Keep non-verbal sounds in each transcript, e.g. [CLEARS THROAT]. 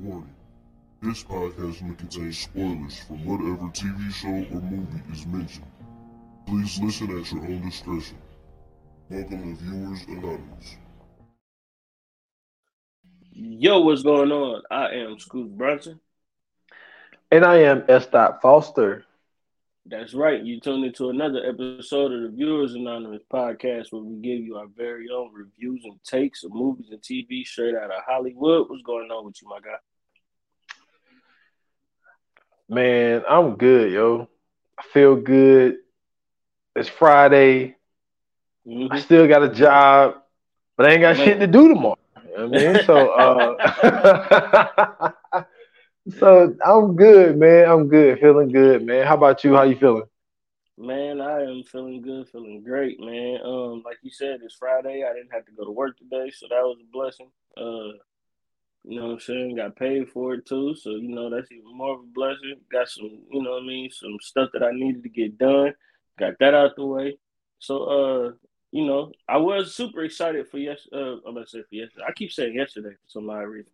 Warning. This podcast may contain spoilers from whatever TV show or movie is mentioned. Please listen at your own discretion. Welcome to Viewers Anonymous. Yo, what's going on? I am Scoot Brunson. And I am S. Dot Foster. That's right. You tuned into another episode of the Viewers Anonymous podcast where we give you our very own reviews and takes of movies and TV straight out of Hollywood. What's going on with you, my guy? Man, I'm good, yo. I feel good. It's Friday. Mm-hmm. I still got a job, but I ain't got Man. shit to do tomorrow. You know what I mean? So uh [LAUGHS] So I'm good, man. I'm good, feeling good, man. How about you? How you feeling? Man, I am feeling good, feeling great, man. Um, like you said, it's Friday. I didn't have to go to work today, so that was a blessing. Uh, you know what I'm saying? Got paid for it too, so you know that's even more of a blessing. Got some, you know what I mean, some stuff that I needed to get done. Got that out the way. So uh, you know, I was super excited for yes. Uh, I'm gonna say for yesterday. I keep saying yesterday for some odd reason.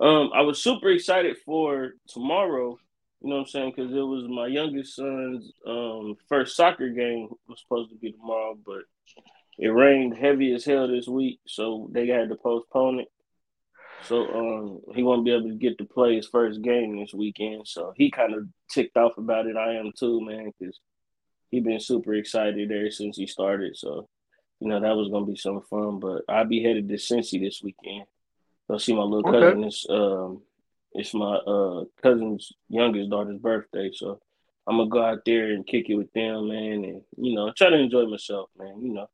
Um, I was super excited for tomorrow. You know what I'm saying? Because it was my youngest son's um, first soccer game was supposed to be tomorrow, but it rained heavy as hell this week, so they had to postpone it. So um, he won't be able to get to play his first game this weekend. So he kind of ticked off about it. I am too, man, because he been super excited ever since he started. So you know that was gonna be some fun. But I'll be headed to Cincy this weekend go see my little cousin. It's um, it's my uh cousin's youngest daughter's birthday, so I'm gonna go out there and kick it with them, man, and you know, try to enjoy myself, man. You know.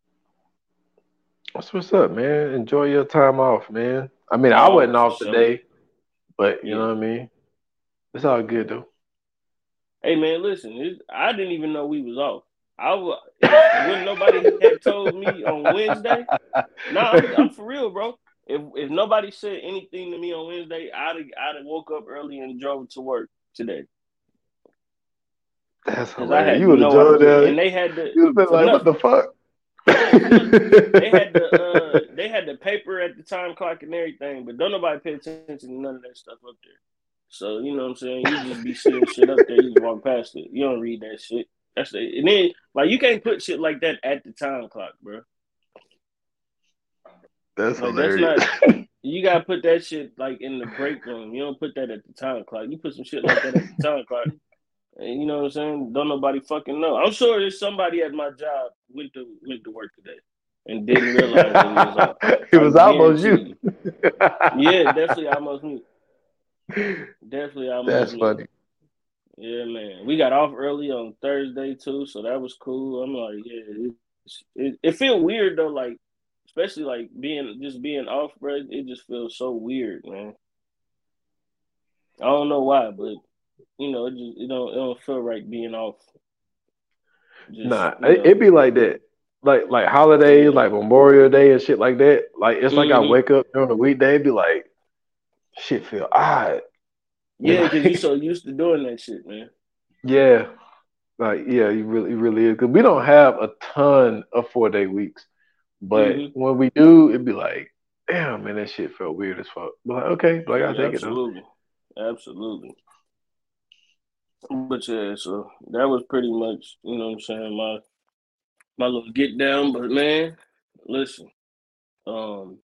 That's what's up, man. Enjoy your time off, man. I mean, I oh, wasn't off today, but you yeah. know what I mean. It's all good though. Hey man, listen, I didn't even know we was off. I was [LAUGHS] when nobody had told me on Wednesday. Nah, I'm, I'm for real, bro if if nobody said anything to me on Wednesday, I'd have, I'd have woke up early and drove to work today. That's hilarious. You would have no drove there, and they had to. You would have been like, "What the fuck?" [LAUGHS] they had the uh, they had the paper at the time clock and everything, but don't nobody pay attention to none of that stuff up there. So you know what I'm saying? You just be seeing shit up there, you walk past it. You don't read that shit. That's the, and then like you can't put shit like that at the time clock, bro. That's like, hilarious. That's not, [LAUGHS] you gotta put that shit like in the break room. You don't put that at the time clock. You put some shit like that at the time clock. And you know what I'm saying? Don't nobody fucking know. I'm sure there's somebody at my job went to went to work today and didn't realize it was off. it [LAUGHS] was almost you. yeah, definitely almost me. Definitely almost That's me. funny. Yeah, man. We got off early on Thursday too, so that was cool. I'm like, yeah, it, it, it feel weird though, like especially like being just being off, bro. It just feels so weird, man. I don't know why, but you know, it just it don't it don't feel right being off. Just, nah, you know. it, be like that. Like like holidays, like Memorial Day and shit like that. Like it's like mm-hmm. I wake up during the weekday, be like, shit feel odd. Yeah, because you're so used to doing that shit, man. [LAUGHS] Yeah, like yeah, you really, you really is. Because we don't have a ton of four day weeks. But mm-hmm. when we do, it'd be like, damn, man, that shit felt weird as fuck. But like, okay, like I take Absolutely. it. Absolutely. Absolutely. But yeah, so that was pretty much, you know what I'm saying, my my little get down. But man, listen, um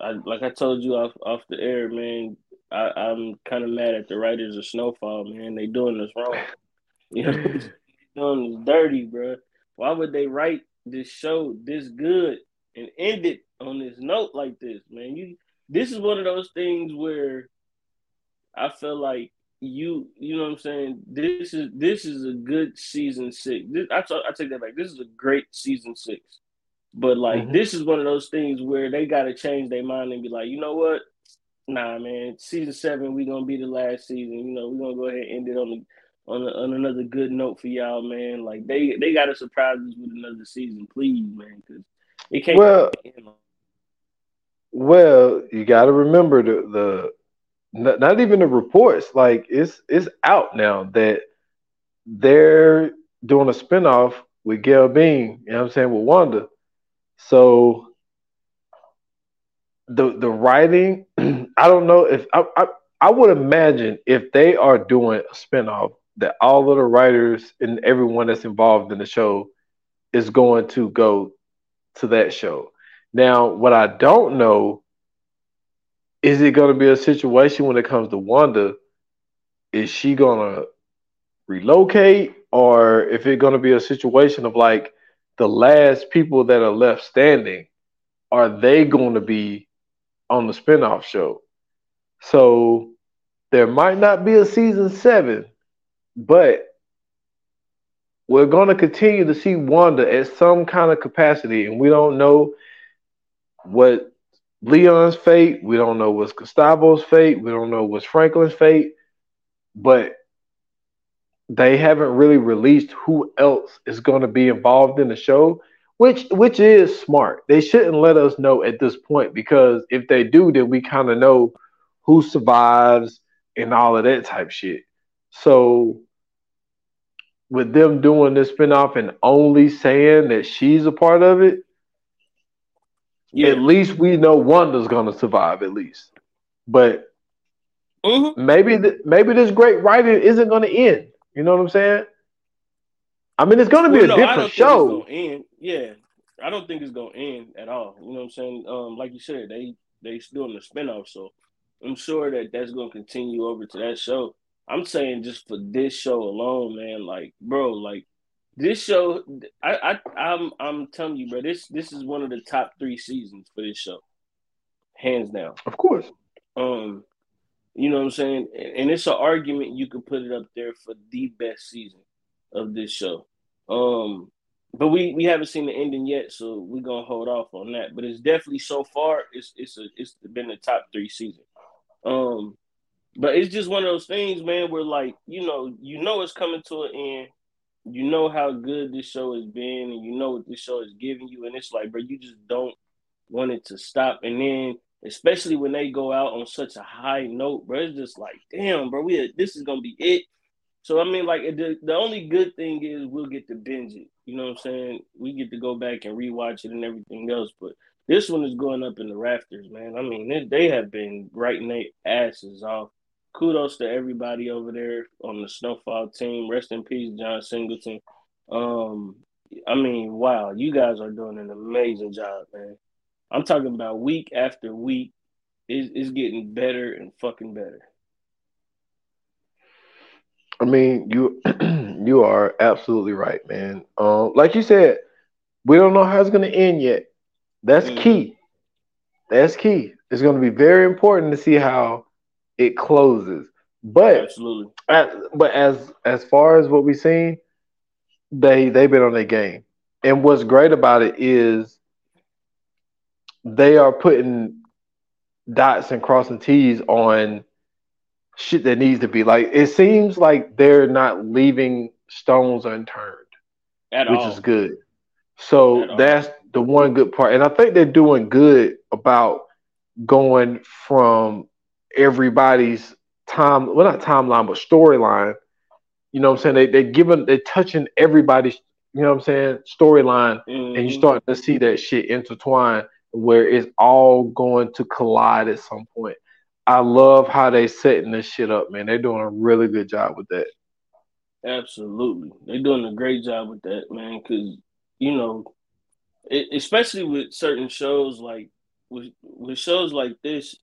I like I told you off off the air, man, I, I'm kind of mad at the writers of Snowfall, man. They doing this wrong. [LAUGHS] You know, doing this dirty, bro. Why would they write this show this good and end it on this note like this, man. You this is one of those things where I feel like you you know what I'm saying. This is this is a good season six. This, I, I take that back. This is a great season six, but like mm-hmm. this is one of those things where they got to change their mind and be like, you know what? Nah, man. Season seven, we gonna be the last season. You know, we gonna go ahead and end it on the on, a, on another good note for y'all, man. Like they they got to surprise us with another season, please, man, because it can't. Well, well, you got to remember the the not, not even the reports. Like it's it's out now that they're doing a spinoff with Gail Bean. You know what I'm saying with Wanda. So the the writing, [CLEARS THROAT] I don't know if I, I I would imagine if they are doing a spinoff that all of the writers and everyone that's involved in the show is going to go to that show. Now, what I don't know is it going to be a situation when it comes to Wanda? Is she going to relocate, or if it's going to be a situation of like the last people that are left standing, are they going to be on the spinoff show? So there might not be a season seven, but we're going to continue to see Wanda at some kind of capacity, and we don't know what Leon's fate. We don't know what's Gustavo's fate. We don't know what's Franklin's fate, but they haven't really released who else is going to be involved in the show, which which is smart. They shouldn't let us know at this point because if they do, then we kind of know who survives and all of that type shit. So with them doing this spinoff and only saying that she's a part of it, yeah. at least we know Wanda's gonna survive at least. But mm-hmm. maybe th- maybe this great writing isn't gonna end. You know what I'm saying? I mean, it's gonna be well, a no, different show. End. Yeah, I don't think it's gonna end at all. You know what I'm saying? Um, like you said, they they still in the spinoff, so I'm sure that that's gonna continue over to that show. I'm saying just for this show alone, man. Like, bro, like this show, I, I, I'm, I'm telling you, bro. This, this is one of the top three seasons for this show, hands down. Of course. Um, you know what I'm saying, and it's an argument you could put it up there for the best season of this show. Um, but we we haven't seen the ending yet, so we're gonna hold off on that. But it's definitely so far, it's it's a it's been the top three season. Um, but it's just one of those things, man, where like, you know, you know it's coming to an end. You know how good this show has been, and you know what this show is giving you, and it's like, bro, you just don't want it to stop. And then, especially when they go out on such a high note, bro, it's just like, damn, bro, we this is gonna be it. So I mean, like the, the only good thing is we'll get to binge it. You know what I'm saying? We get to go back and rewatch it and everything else. But this one is going up in the rafters, man. I mean, they, they have been writing their asses off kudos to everybody over there on the Snowfall team. Rest in peace, John Singleton. Um, I mean, wow, you guys are doing an amazing job, man. I'm talking about week after week, it's, it's getting better and fucking better. I mean, you [CLEARS THROAT] you are absolutely right, man. Um, like you said, we don't know how it's going to end yet. That's mm-hmm. key. That's key. It's going to be very important to see how it closes. But absolutely, as, but as as far as what we've seen, they they've been on their game. And what's great about it is they are putting dots and crossing T's on shit that needs to be like it seems like they're not leaving stones unturned. At which all. is good. So that's the one good part. And I think they're doing good about going from everybody's time, well, not timeline, but storyline. You know what I'm saying? they, they're giving they're touching everybody's, you know what I'm saying, storyline, mm-hmm. and you mm-hmm. start to see that shit intertwine where it's all going to collide at some point. I love how they setting this shit up, man. They're doing a really good job with that. Absolutely, they're doing a great job with that, man. Because you know, it, especially with certain shows like with with shows like this,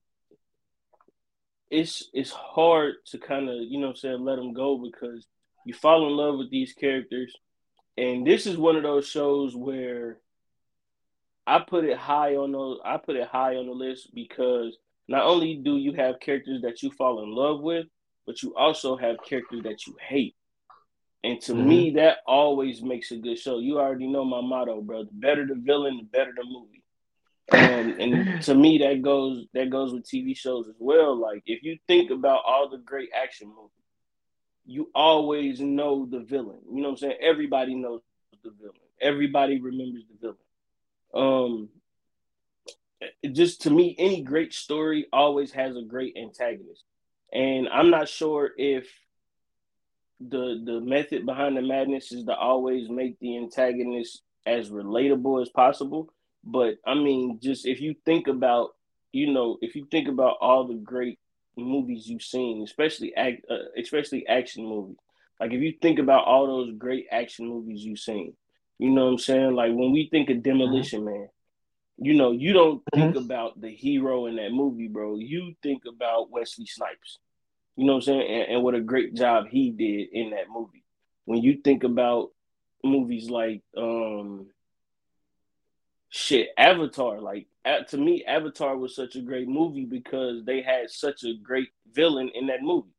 it's it's hard to kind of you know I'm saying let them go because you fall in love with these characters, and this is one of those shows where I put it high on those I put it high on the list because not only do you have characters that you fall in love with, but you also have characters that you hate. And to mm-hmm. me, that always makes a good show. You already know my motto, bro. The better the villain, the better the movie and and [LAUGHS] to me that goes that goes with TV shows as well. Like if you think about all the great action movies, you always know the villain. You know what I'm saying? Everybody knows the villain. Everybody remembers the villain. Um just to me, any great story always has a great antagonist. And I'm not sure if the the method behind the madness is to always make the antagonist as relatable as possible but I mean, just if you think about you know, if you think about all the great movies you've seen, especially act, uh, especially action movies, like if you think about all those great action movies you've seen, you know what I'm saying? Like when we think of Demolition mm-hmm. Man, you know, you don't think mm-hmm. about the hero in that movie, bro. You think about Wesley Snipes. You know what I'm saying? And, and, what a great job he did in that movie. When you think about movies like um shit, Avatar, like to me, Avatar was such a great movie because they had such a great villain in that movie.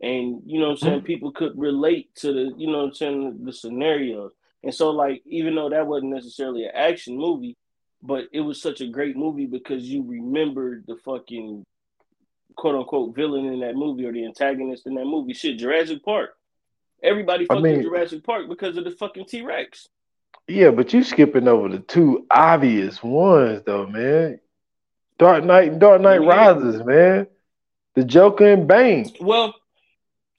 And you know what I'm saying, mm-hmm. people could relate to the, you know what I'm saying, the, the scenarios. And so like even though that wasn't necessarily an action movie, but it was such a great movie because you remembered the fucking quote unquote villain in that movie or the antagonist in that movie. Shit, Jurassic Park. Everybody fucking I mean, Jurassic Park because of the fucking T Rex. Yeah, but you skipping over the two obvious ones though, man. Dark Knight and Dark Knight yeah. Rises, man. The Joker and Bane. Well,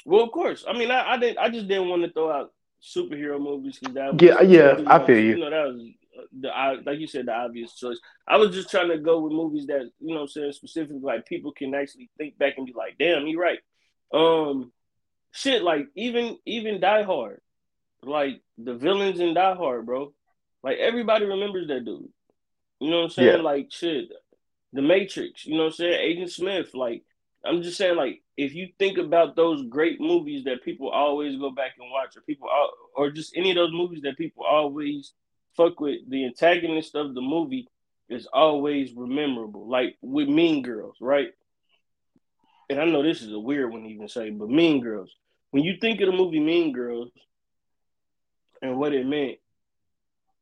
well, of course. I mean, I, I did. I just didn't want to throw out superhero movies because that. Was, yeah, yeah, I feel you. You know, that was the like you said the obvious choice. I was just trying to go with movies that you know I'm saying specifically like people can actually think back and be like, damn, you're right. Um, shit, like even even Die Hard, like the villains in Die Hard, bro. Like everybody remembers that dude. You know what I'm saying? Yeah. Like shit, The Matrix. You know what I'm saying? Agent Smith. Like I'm just saying, like if you think about those great movies that people always go back and watch, or people, or just any of those movies that people always fuck with the antagonist of the movie is always memorable. Like with Mean Girls, right? And I know this is a weird one to even say, but Mean Girls. When you think of the movie Mean Girls and what it meant,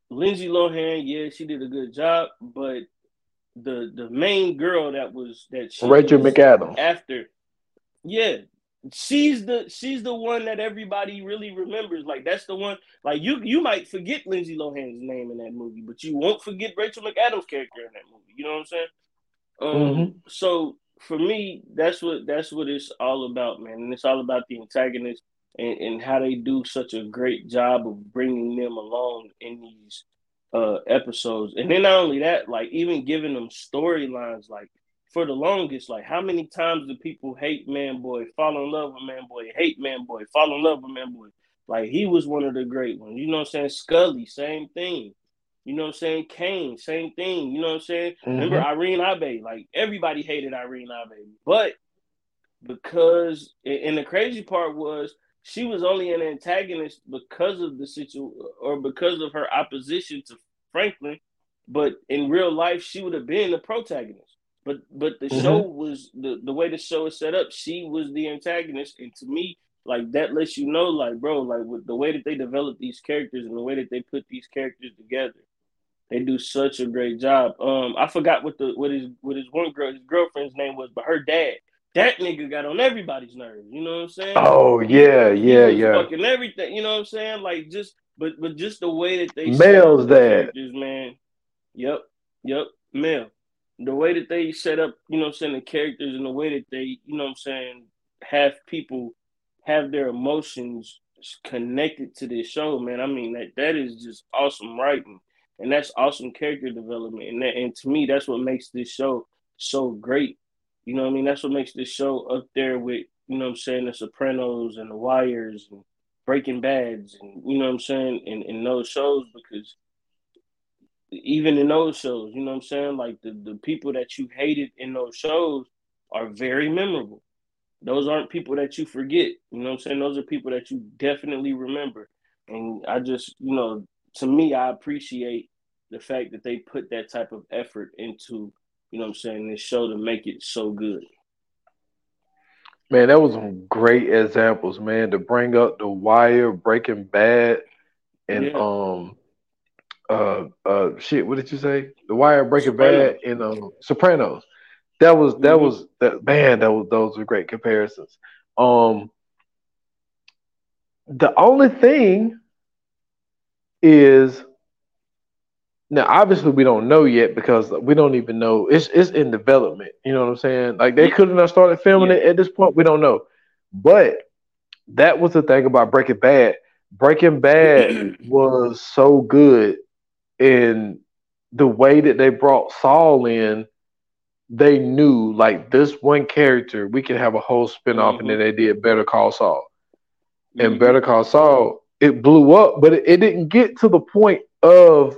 Lindsay Lohan, yeah, she did a good job, but the the main girl that was that she Rachel McAdams after, yeah, she's the she's the one that everybody really remembers. Like that's the one. Like you you might forget Lindsay Lohan's name in that movie, but you won't forget Rachel McAdams' character in that movie. You know what I'm saying? Um, mm-hmm. So for me, that's what that's what it's all about, man. And it's all about the antagonist and, and how they do such a great job of bringing them along in these uh episodes. And then not only that, like even giving them storylines, like for the longest, like how many times do people hate Man Boy, fall in love with Man Boy, hate Man Boy, fall in love with Man Boy? Like he was one of the great ones. You know what I'm saying? Scully, same thing. You know what I'm saying? Kane, same thing. You know what I'm saying? Mm-hmm. Remember Irene Abe? Like everybody hated Irene Abe, but because and the crazy part was she was only an antagonist because of the situation or because of her opposition to Franklin. But in real life, she would have been the protagonist. But but the mm-hmm. show was the the way the show is set up. She was the antagonist, and to me, like that lets you know, like bro, like with the way that they develop these characters and the way that they put these characters together, they do such a great job. Um, I forgot what the what his what his one girl his girlfriend's name was, but her dad. That nigga got on everybody's nerves. You know what I'm saying? Oh yeah, yeah, yeah. Fucking everything. You know what I'm saying? Like just, but but just the way that they Mel's that man. Yep, yep, Mel the way that they set up, you know what I'm saying, the characters and the way that they, you know what I'm saying, have people have their emotions connected to this show, man. I mean that that is just awesome writing. And that's awesome character development. And that, and to me, that's what makes this show so great. You know I mean? That's what makes this show up there with, you know I'm saying, the Sopranos and the Wires and Breaking Bads and you know I'm saying, in, in those shows because even in those shows, you know what I'm saying? Like the, the people that you hated in those shows are very memorable. Those aren't people that you forget. You know what I'm saying? Those are people that you definitely remember. And I just, you know, to me, I appreciate the fact that they put that type of effort into, you know what I'm saying, this show to make it so good. Man, that was some great examples, man, to bring up the wire, breaking bad, and yeah. um uh uh shit, what did you say? The Wire, Breaking Bad, and um Sopranos. That was that mm-hmm. was that man, that was those were great comparisons. Um the only thing is now obviously we don't know yet because we don't even know it's it's in development. You know what I'm saying? Like they couldn't have started filming yeah. it at this point. We don't know. But that was the thing about Breaking Bad. Breaking Bad [CLEARS THROAT] was so good in the way that they brought Saul in they knew like this one character, we could have a whole spinoff, mm-hmm. and then they did Better Call Saul. Mm-hmm. And Better Call Saul, it blew up, but it, it, didn't get to the point of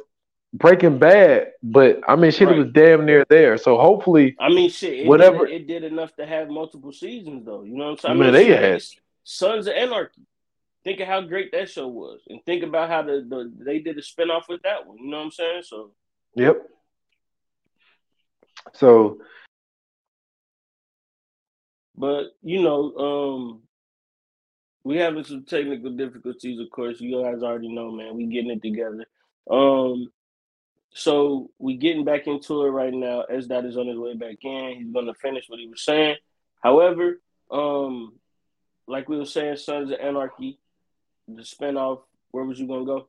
Breaking Bad. But I mean, shit, right. it was damn near there. So hopefully, I mean, shit, it whatever did, it did enough to have multiple seasons, though. You know what I'm saying? I mean, they had Sons of Anarchy. Think of how great that show was, and think about how the, the they did a spinoff with that one. You know what I'm saying? So, yep. So, but you know, um, we having some technical difficulties. Of course, you guys already know, man. We getting it together. Um, so we getting back into it right now. As that is on his way back in, he's to finish what he was saying. However, um, like we were saying, Sons of Anarchy, the spinoff. Where was you to go?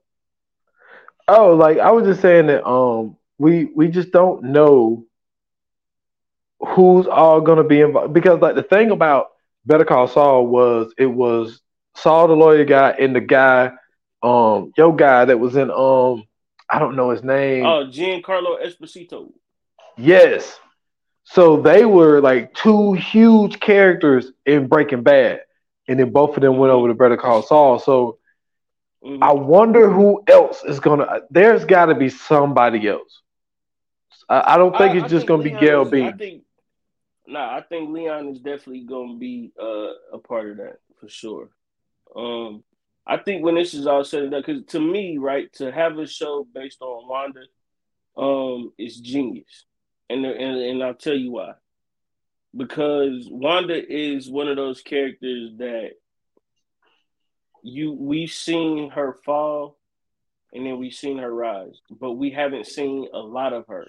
Oh, like I was just saying that um, we we just don't know who's all to be involved because like the thing about Better Call Saul was it was Saul the lawyer guy and the guy um yo guy that was in um I don't know his name. Oh, Giancarlo Esposito. Yes. So they were like two huge characters in Breaking Bad, and then both of them went over to Better Call Saul. So mm-hmm. I wonder who else is gonna. There's got to be somebody else. I, I don't think I, it's I just think gonna Leon be Gail B. I think nah, I think Leon is definitely gonna be uh, a part of that for sure. Um, I think when this is all said and done, because to me, right, to have a show based on Wanda, um, is genius, and and and I'll tell you why. Because Wanda is one of those characters that you we've seen her fall, and then we've seen her rise, but we haven't seen a lot of her.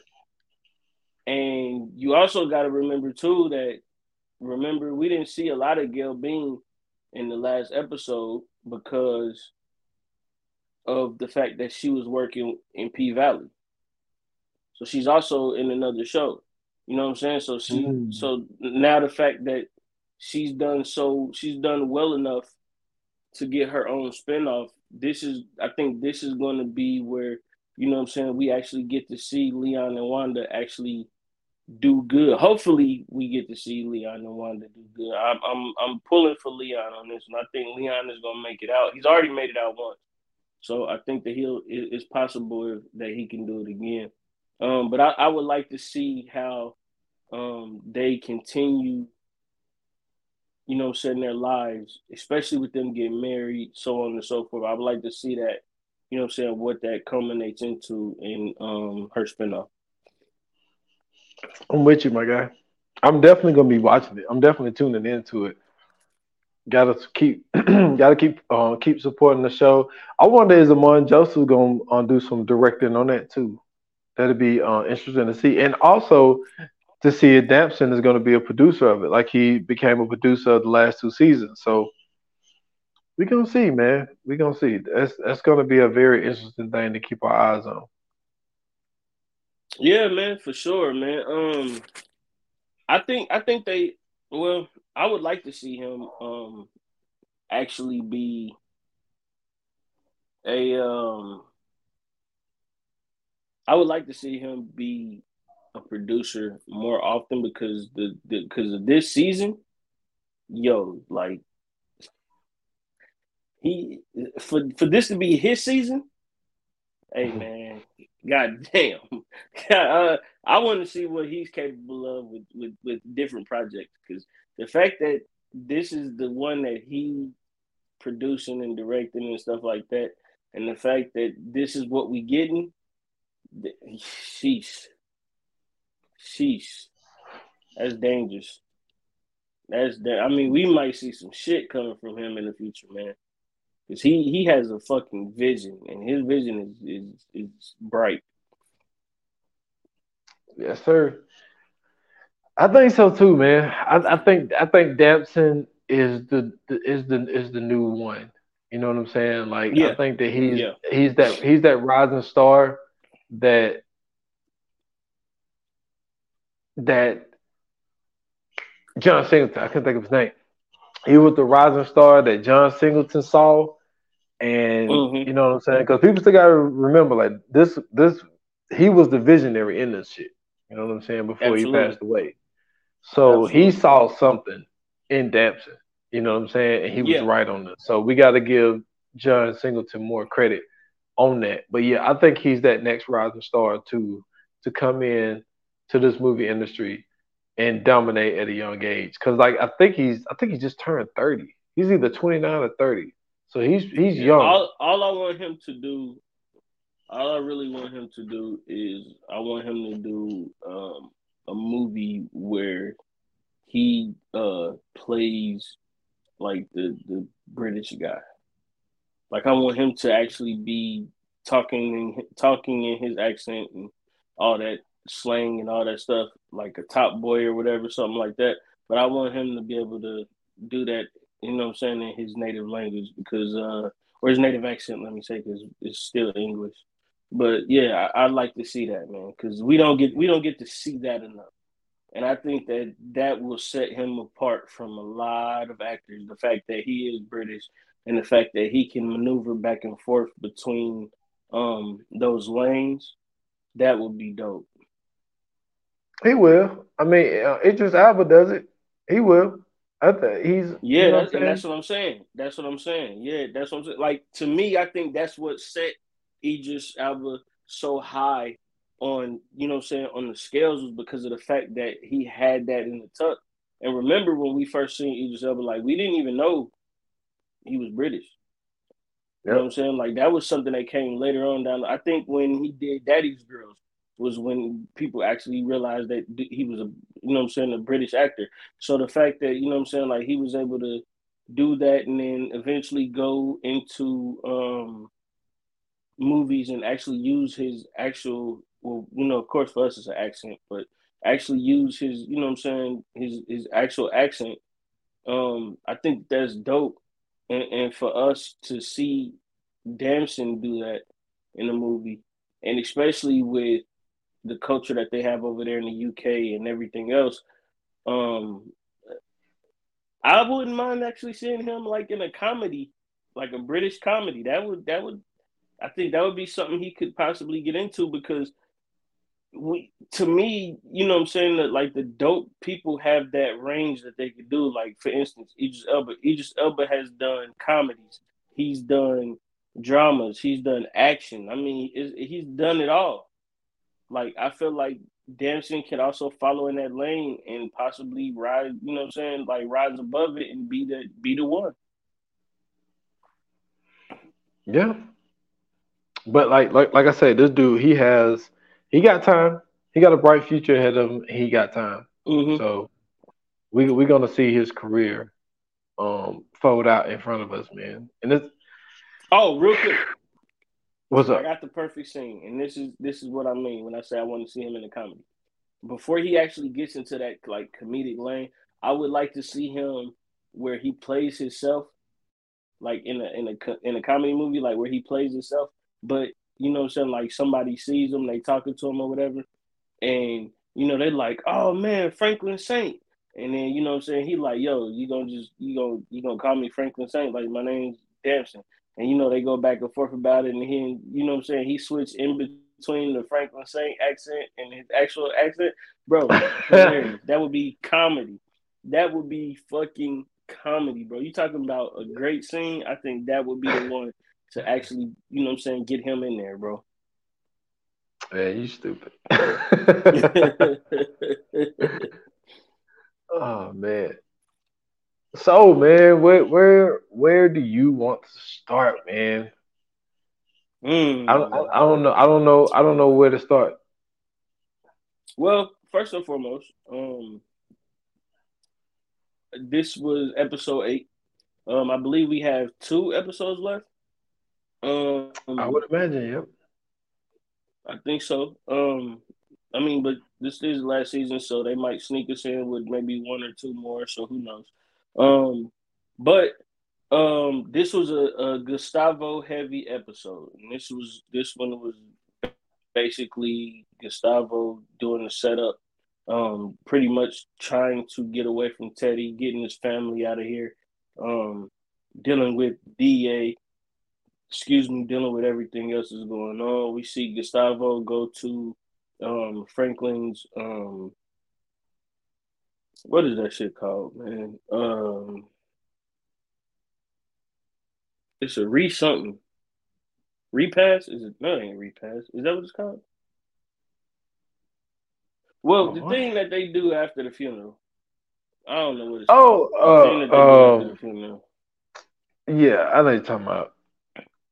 And you also got to remember too that remember we didn't see a lot of Gail Bean in the last episode because of the fact that she was working in P Valley. So she's also in another show. You know what I'm saying? So she mm. so now the fact that she's done so she's done well enough to get her own spinoff. This is I think this is going to be where you know what I'm saying we actually get to see Leon and Wanda actually do good. Hopefully, we get to see Leon and Wanda do good. I'm I'm I'm pulling for Leon on this one. I think Leon is gonna make it out. He's already made it out once, so I think that he'll it's possible that he can do it again. Um, but I, I would like to see how um they continue, you know, setting their lives, especially with them getting married, so on and so forth. I would like to see that, you know, I'm saying what that culminates into in um her spinoff. I'm with you, my guy. I'm definitely gonna be watching it. I'm definitely tuning into it. Gotta keep, [CLEARS THROAT] gotta keep, uh, keep supporting the show. I wonder is Amin Joseph gonna uh, do some directing on that too? That'd be uh, interesting to see, and also to see if Damson is gonna be a producer of it, like he became a producer of the last two seasons. So we gonna see, man. We gonna see. That's that's gonna be a very interesting thing to keep our eyes on. Yeah, man, for sure, man. Um, I think I think they. Well, I would like to see him um actually be a um. I would like to see him be a producer more often because the because of this season, yo, like he for for this to be his season. Hey man, God [LAUGHS] damn. uh, I want to see what he's capable of with, with, with different projects because the fact that this is the one that he producing and directing and stuff like that, and the fact that this is what we getting, sheesh, sheesh, that's dangerous. That's that. I mean, we might see some shit coming from him in the future, man because he he has a fucking vision, and his vision is is is bright. Yes, sir. I think so too, man. I, I think I think Damson is the, the, is the is the new one. You know what I'm saying? Like yeah. I think that he's yeah. he's that he's that rising star that that John Singleton. I can't think of his name he was the rising star that John Singleton saw, and mm-hmm. you know what I'm saying? Because people still gotta remember, like this, this, he was the visionary in this shit. You know what I'm saying? Before Absolutely. he passed away. So Absolutely. he saw something in Damson. You know what I'm saying? And he was yeah. right on this. So we got to give John Singleton more credit on that. But yeah, I think he's that next rising star to to come in to this movie industry and dominate at a young age. Cause like I think he's I think he just turned 30. He's either 29 or 30. So he's he's young. All, all I want him to do, all I really want him to do is I want him to do um, a movie where he uh, plays like the the British guy. Like I want him to actually be talking talking in his accent and all that slang and all that stuff, like a top boy or whatever, something like that. But I want him to be able to do that, you know what I'm saying, in his native language because uh or his native accent, let me say, because it's still English. But yeah, I, would like to see that, man, because we don't get we don't get to see that enough. And I think that that will set him apart from a lot of actors. The fact that he is British and the fact that he can maneuver back and forth between um those lanes, that would be dope. He will. I mean, uh, Idris Elba does it. He will. I think he's. Yeah, you know that's, what that's what I'm saying. That's what I'm saying. Yeah, that's what I'm saying. Like to me, I think that's what set Idris Elba so high on you know I'm saying on the scales was because of the fact that he had that in the tuck. And remember when we first seen Idris Elba, like we didn't even know he was British. You know what I'm saying? Like that was something that came later on down. I think when he did Daddy's Girls was when people actually realized that he was a you know I'm saying a British actor. So the fact that you know I'm saying like he was able to do that and then eventually go into um movies and actually use his actual well, you know, of course for us it's an accent, but actually use his, you know what I'm saying, his his actual accent. Um, I think that's dope. And, and for us to see Damson do that in the movie, and especially with the culture that they have over there in the UK and everything else, um, I wouldn't mind actually seeing him like in a comedy, like a British comedy. That would that would I think that would be something he could possibly get into because we to me, you know what I'm saying that like the dope people have that range that they could do. Like for instance, Idris Elba. Idris Elba has done comedies. He's done dramas. He's done action. I mean, he's done it all. Like I feel like Damson can also follow in that lane and possibly rise. You know what I'm saying? Like rise above it and be the be the one. Yeah. But like like like I said, this dude he has he got time. He got a bright future ahead of him. He got time. Mm-hmm. So we we're gonna see his career um fold out in front of us, man. And it's oh, real quick. What's up? I got the perfect scene, and this is this is what I mean when I say I want to see him in the comedy. Before he actually gets into that like comedic lane, I would like to see him where he plays himself, like in a in a in a comedy movie, like where he plays himself, but you know what I'm saying? Like somebody sees him, they talking to him or whatever, and you know, they're like, Oh man, Franklin Saint. And then, you know what I'm saying, he like, yo, you gonna just you gonna you gonna call me Franklin Saint, like my name's Damson. And you know, they go back and forth about it, and he you know what I'm saying, he switched in between the Franklin Saint accent and his actual accent. Bro, [LAUGHS] that would be comedy. That would be fucking comedy, bro. You talking about a great scene? I think that would be the [LAUGHS] one to actually, you know what I'm saying, get him in there, bro. Man, you stupid. [LAUGHS] oh man. So man, where where where do you want to start, man? Mm. I, don't, I, I don't know. I don't know. I don't know where to start. Well, first and foremost, um, this was episode eight. Um, I believe we have two episodes left. Um, I would imagine, yep. I think so. Um, I mean, but this is last season, so they might sneak us in with maybe one or two more. So who knows? Um, but um, this was a, a Gustavo heavy episode, and this was this one was basically Gustavo doing the setup, um, pretty much trying to get away from Teddy, getting his family out of here, um, dealing with Da, excuse me, dealing with everything else is going on. We see Gustavo go to um Franklin's um what is that shit called, man? Um it's a re something. Repass? Is it no it ain't repass. Is that what it's called? Well, the thing that they do after the funeral. I don't know what it's oh, called. Uh, uh, yeah, I know you're talking about.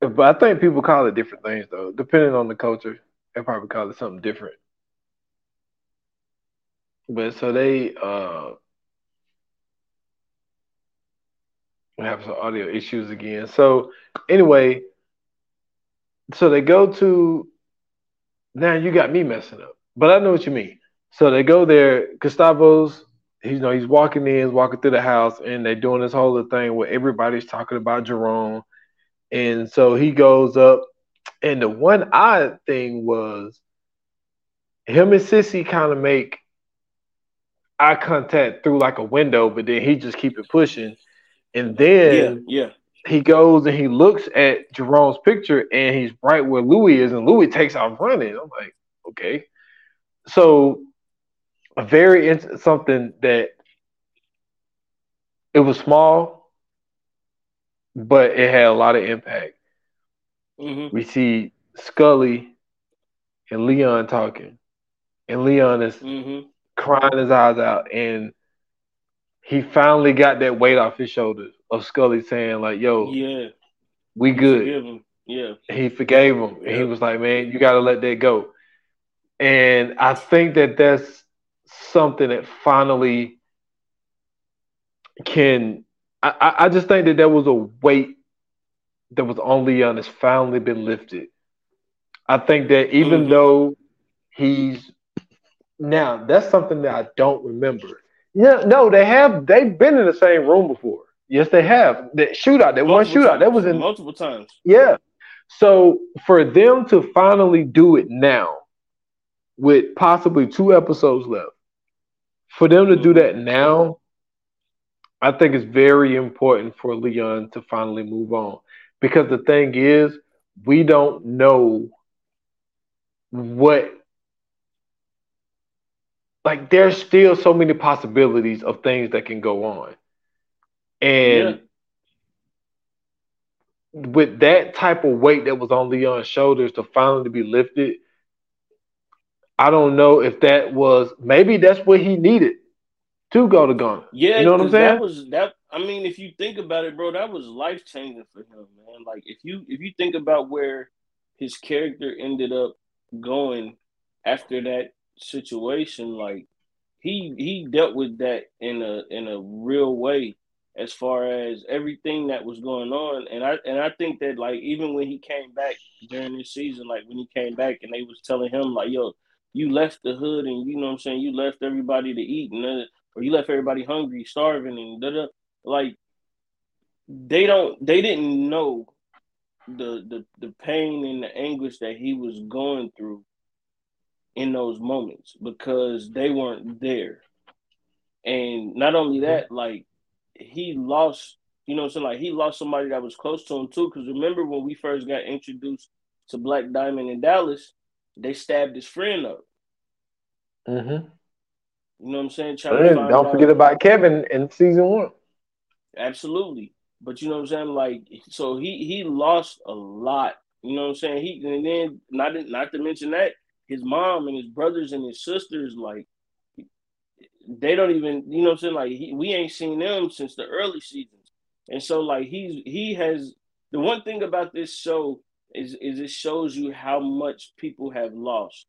But I think people call it different things though, depending on the culture. They probably call it something different. But so they uh have some audio issues again. So anyway, so they go to now you got me messing up. But I know what you mean. So they go there, Gustavo's he's you know he's walking in, walking through the house, and they're doing this whole thing where everybody's talking about Jerome. And so he goes up, and the one odd thing was him and Cissy kind of make eye contact through like a window, but then he just keep it pushing. And then yeah, yeah. he goes and he looks at Jerome's picture and he's right where Louie is, and Louie takes off running. I'm like, okay. So a very something that it was small, but it had a lot of impact. Mm-hmm. We see Scully and Leon talking, and Leon is mm-hmm. Crying his eyes out, and he finally got that weight off his shoulders of Scully saying like, "Yo, yeah, we good." Yeah, he forgave him, and he was like, "Man, you got to let that go." And I think that that's something that finally can. I, I just think that there was a weight that was only on Leon that's finally been lifted. I think that even mm-hmm. though he's now, that's something that I don't remember. Yeah, no, they have. They've been in the same room before. Yes, they have. That shootout, that multiple one shootout, times. that was in multiple times. Yeah. So for them to finally do it now, with possibly two episodes left, for them to do mm-hmm. that now, I think it's very important for Leon to finally move on. Because the thing is, we don't know what like there's still so many possibilities of things that can go on. And yeah. with that type of weight that was on Leon's shoulders to finally be lifted, I don't know if that was maybe that's what he needed to go to Ghana. Yeah, you know what I'm saying? That was that. I mean, if you think about it, bro, that was life changing for him, man. Like if you if you think about where his character ended up going after that situation, like he he dealt with that in a in a real way as far as everything that was going on. And i and i think that like even when he came back during this season like when he came back and they was telling him like yo you left the hood and you know what i'm saying you left everybody to eat and uh, or you left everybody hungry starving and da da like they don't they didn't know the the the pain and the anguish that he was going through in those moments because they weren't there. And not only that, like he lost, you know, so like he lost somebody that was close to him too. Because remember when we first got introduced to Black Diamond in Dallas, they stabbed his friend up. Mm-hmm. You know what I'm saying? don't forget about Kevin in season one. Absolutely. But you know what I'm saying? Like, so he he lost a lot. You know what I'm saying? He and then not not to mention that his mom and his brothers and his sisters, like they don't even, you know I'm saying? Like he, we ain't seen them since the early seasons. And so like he's he has the one thing about this show is is it shows you how much people have lost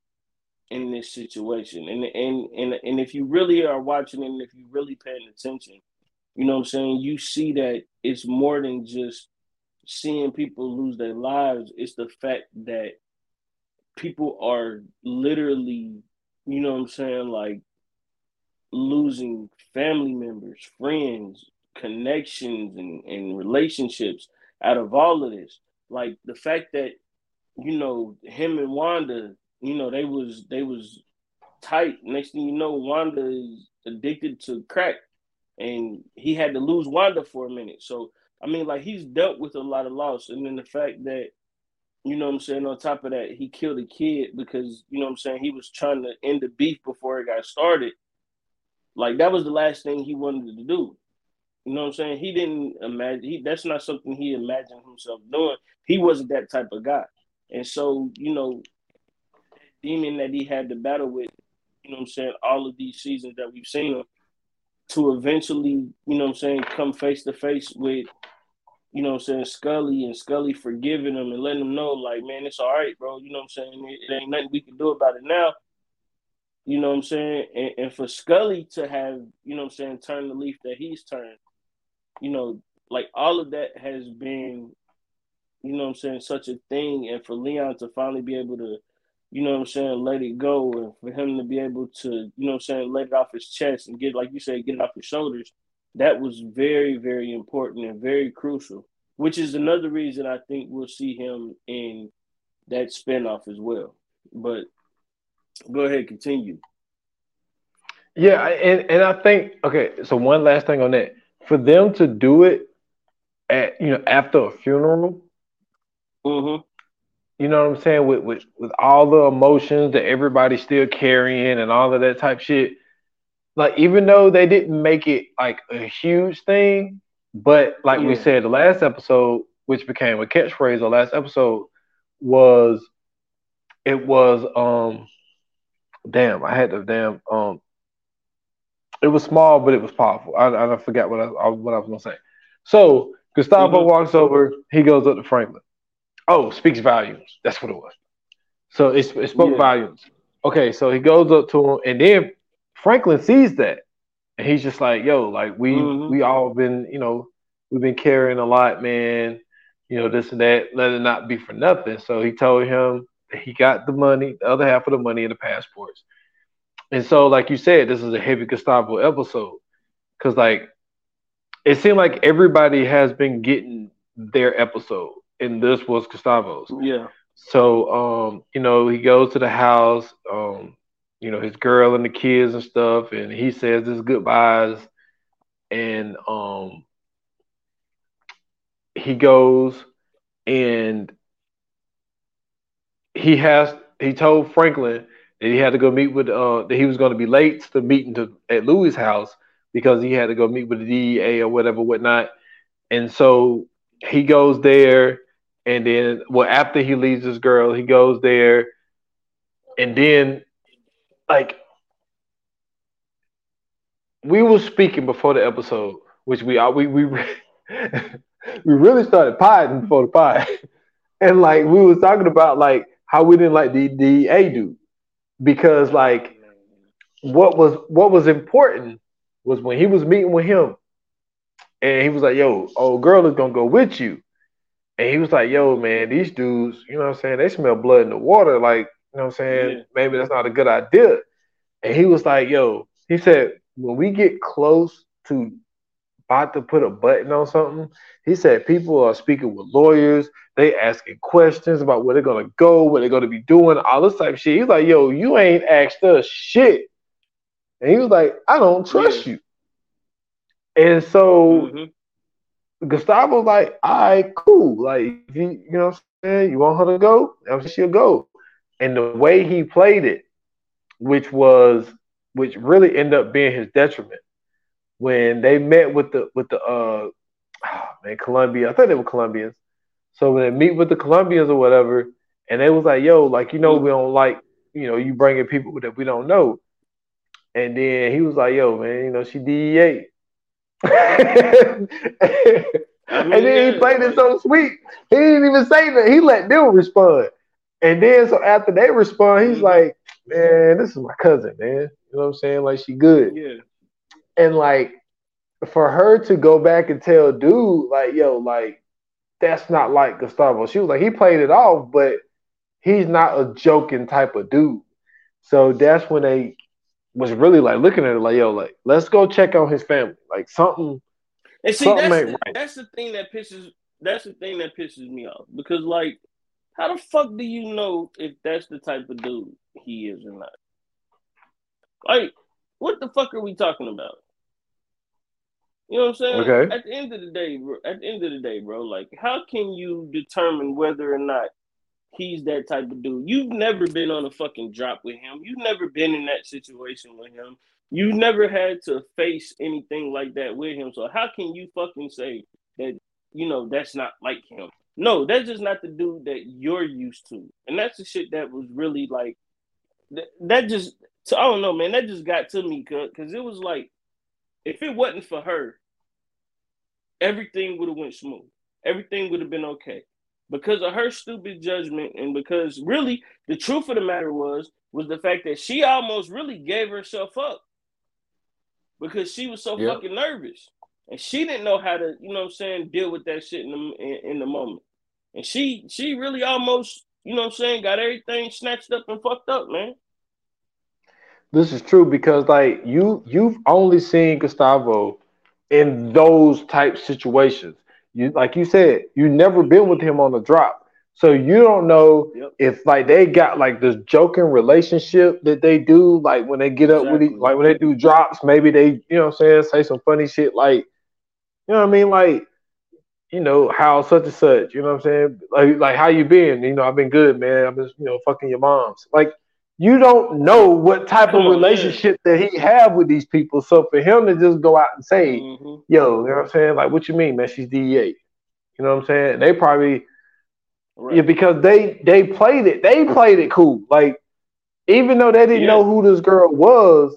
in this situation. And and and and if you really are watching and if you really paying attention, you know what I'm saying, you see that it's more than just seeing people lose their lives. It's the fact that people are literally, you know what I'm saying, like losing family members, friends, connections, and, and relationships out of all of this. Like the fact that, you know, him and Wanda, you know, they was they was tight. Next thing you know, Wanda is addicted to crack. And he had to lose Wanda for a minute. So I mean, like he's dealt with a lot of loss. And then the fact that you know what I'm saying? On top of that, he killed a kid because, you know what I'm saying, he was trying to end the beef before it got started. Like that was the last thing he wanted to do. You know what I'm saying? He didn't imagine he that's not something he imagined himself doing. He wasn't that type of guy. And so, you know, demon that he had to battle with, you know what I'm saying, all of these seasons that we've seen him to eventually, you know what I'm saying, come face to face with you know what I'm saying, Scully and Scully forgiving him and letting him know, like, man, it's all right, bro. You know what I'm saying? It, it, ain't nothing we can do about it now. You know what I'm saying? And, and for Scully to have, you know what I'm saying, turn the leaf that he's turned, you know, like all of that has been, you know what I'm saying, such a thing. And for Leon to finally be able to, you know what I'm saying, let it go and for him to be able to, you know what I'm saying, let it off his chest and get, like you said, get it off his shoulders that was very, very important and very crucial, which is another reason I think we'll see him in that spinoff as well. But go ahead, continue. Yeah, and, and I think okay, so one last thing on that. For them to do it at you know after a funeral, mm-hmm. you know what I'm saying, with, with with all the emotions that everybody's still carrying and all of that type shit, like even though they didn't make it like a huge thing, but like yeah. we said the last episode, which became a catchphrase, the last episode was it was um damn, I had to damn um it was small but it was powerful. I, I forgot what I, what I was gonna say. So Gustavo mm-hmm. walks over, he goes up to Franklin. Oh, speaks volumes. That's what it was. So it, it spoke yeah. volumes. Okay, so he goes up to him, and then Franklin sees that, and he's just like, "Yo, like we mm-hmm. we all been, you know, we've been carrying a lot, man. You know, this and that. Let it not be for nothing." So he told him that he got the money, the other half of the money, and the passports. And so, like you said, this is a heavy Gustavo episode because, like, it seemed like everybody has been getting their episode, and this was Gustavo's. Yeah. So, um, you know, he goes to the house. Um, you know, his girl and the kids and stuff, and he says his goodbyes, and um, he goes and he has he told Franklin that he had to go meet with uh that he was going to be late to the meeting to at Louie's house because he had to go meet with the DEA or whatever whatnot, and so he goes there, and then well after he leaves his girl, he goes there, and then like we were speaking before the episode, which we are we we [LAUGHS] we really started potting before the pod, [LAUGHS] and like we was talking about like how we didn't like the DEA dude because like what was what was important was when he was meeting with him, and he was like, "Yo, old girl is gonna go with you," and he was like, "Yo, man, these dudes, you know what I'm saying? They smell blood in the water, like." You know what I'm saying? Yeah. Maybe that's not a good idea. And he was like, yo, he said, when we get close to about to put a button on something, he said people are speaking with lawyers, they asking questions about where they're gonna go, what they're gonna be doing, all this type of shit. He's like, yo, you ain't asked us shit. And he was like, I don't trust yeah. you. And so mm-hmm. Gustavo's like, all right, cool. Like, you, you know what I'm saying? You want her to go? She'll go and the way he played it, which was which really ended up being his detriment. When they met with the with the uh oh man, Colombia, I thought they were Colombians. So when they meet with the Colombians or whatever, and they was like, yo, like you know, we don't like, you know, you bringing people that we don't know. And then he was like, yo, man, you know, she DEA. [LAUGHS] and then he played it so sweet. He didn't even say that. He let them respond. And then so after they respond, he's mm-hmm. like, man, this is my cousin, man. You know what I'm saying? Like she good. Yeah. And like for her to go back and tell dude, like, yo, like, that's not like Gustavo. She was like, he played it off, but he's not a joking type of dude. So that's when they was really like looking at it like, yo, like, let's go check on his family. Like something. And see, something that's, the, right. that's the thing that pisses that's the thing that pisses me off. Because like how the fuck do you know if that's the type of dude he is or not? Like, what the fuck are we talking about? You know what I'm saying? Okay. At the end of the day, bro, at the end of the day, bro, like, how can you determine whether or not he's that type of dude. You've never been on a fucking drop with him. You've never been in that situation with him. You've never had to face anything like that with him. So how can you fucking say that you know that's not like him? No, that's just not the dude that you're used to. And that's the shit that was really like that, that just so I don't know, man. That just got to me because it was like if it wasn't for her, everything would have went smooth. Everything would have been okay. Because of her stupid judgment, and because really the truth of the matter was was the fact that she almost really gave herself up because she was so yep. fucking nervous and she didn't know how to, you know, I'm saying, deal with that shit in the in, in the moment. And she she really almost, you know, I'm saying, got everything snatched up and fucked up, man. This is true because like you you've only seen Gustavo in those type situations. You like you said, you never been with him on the drop. So you don't know yep. if like they got like this joking relationship that they do, like when they get up exactly. with each, like when they do drops, maybe they, you know what I'm saying, say some funny shit like, you know what I mean? Like, you know, how such and such, you know what I'm saying? Like like how you been? You know, I've been good, man. I'm just, you know, fucking your moms. Like you don't know what type of relationship that he have with these people. So for him to just go out and say, mm-hmm. yo, you know what I'm saying? Like, what you mean, man? She's DEA. You know what I'm saying? They probably right. yeah, because they they played it, they played it cool. Like, even though they didn't yeah. know who this girl was,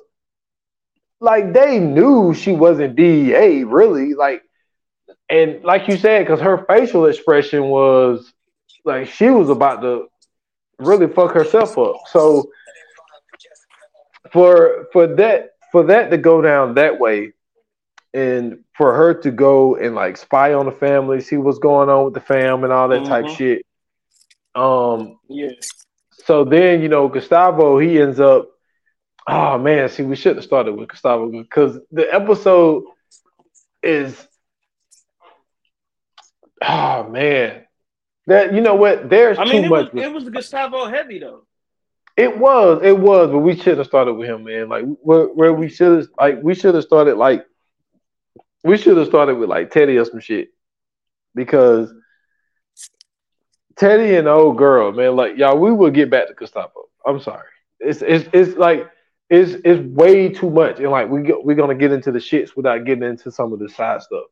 like they knew she wasn't DEA, really. Like, and like you said, because her facial expression was like she was about to really fuck herself up. So for for that for that to go down that way and for her to go and like spy on the family, see what's going on with the fam and all that mm-hmm. type shit. Um yeah. So then, you know, Gustavo, he ends up oh man, see, we should have started with Gustavo because the episode is oh man. That you know what? There's I mean, too it much. Was, it was Gustavo heavy though. It was, it was, but we should have started with him, man. Like where, where we should have, like we should have started, like we should have started with like Teddy or some shit, because Teddy and the old girl, man, like y'all, we will get back to Gustavo. I'm sorry, it's it's it's like it's it's way too much, and like we get, we're gonna get into the shits without getting into some of the side stuff.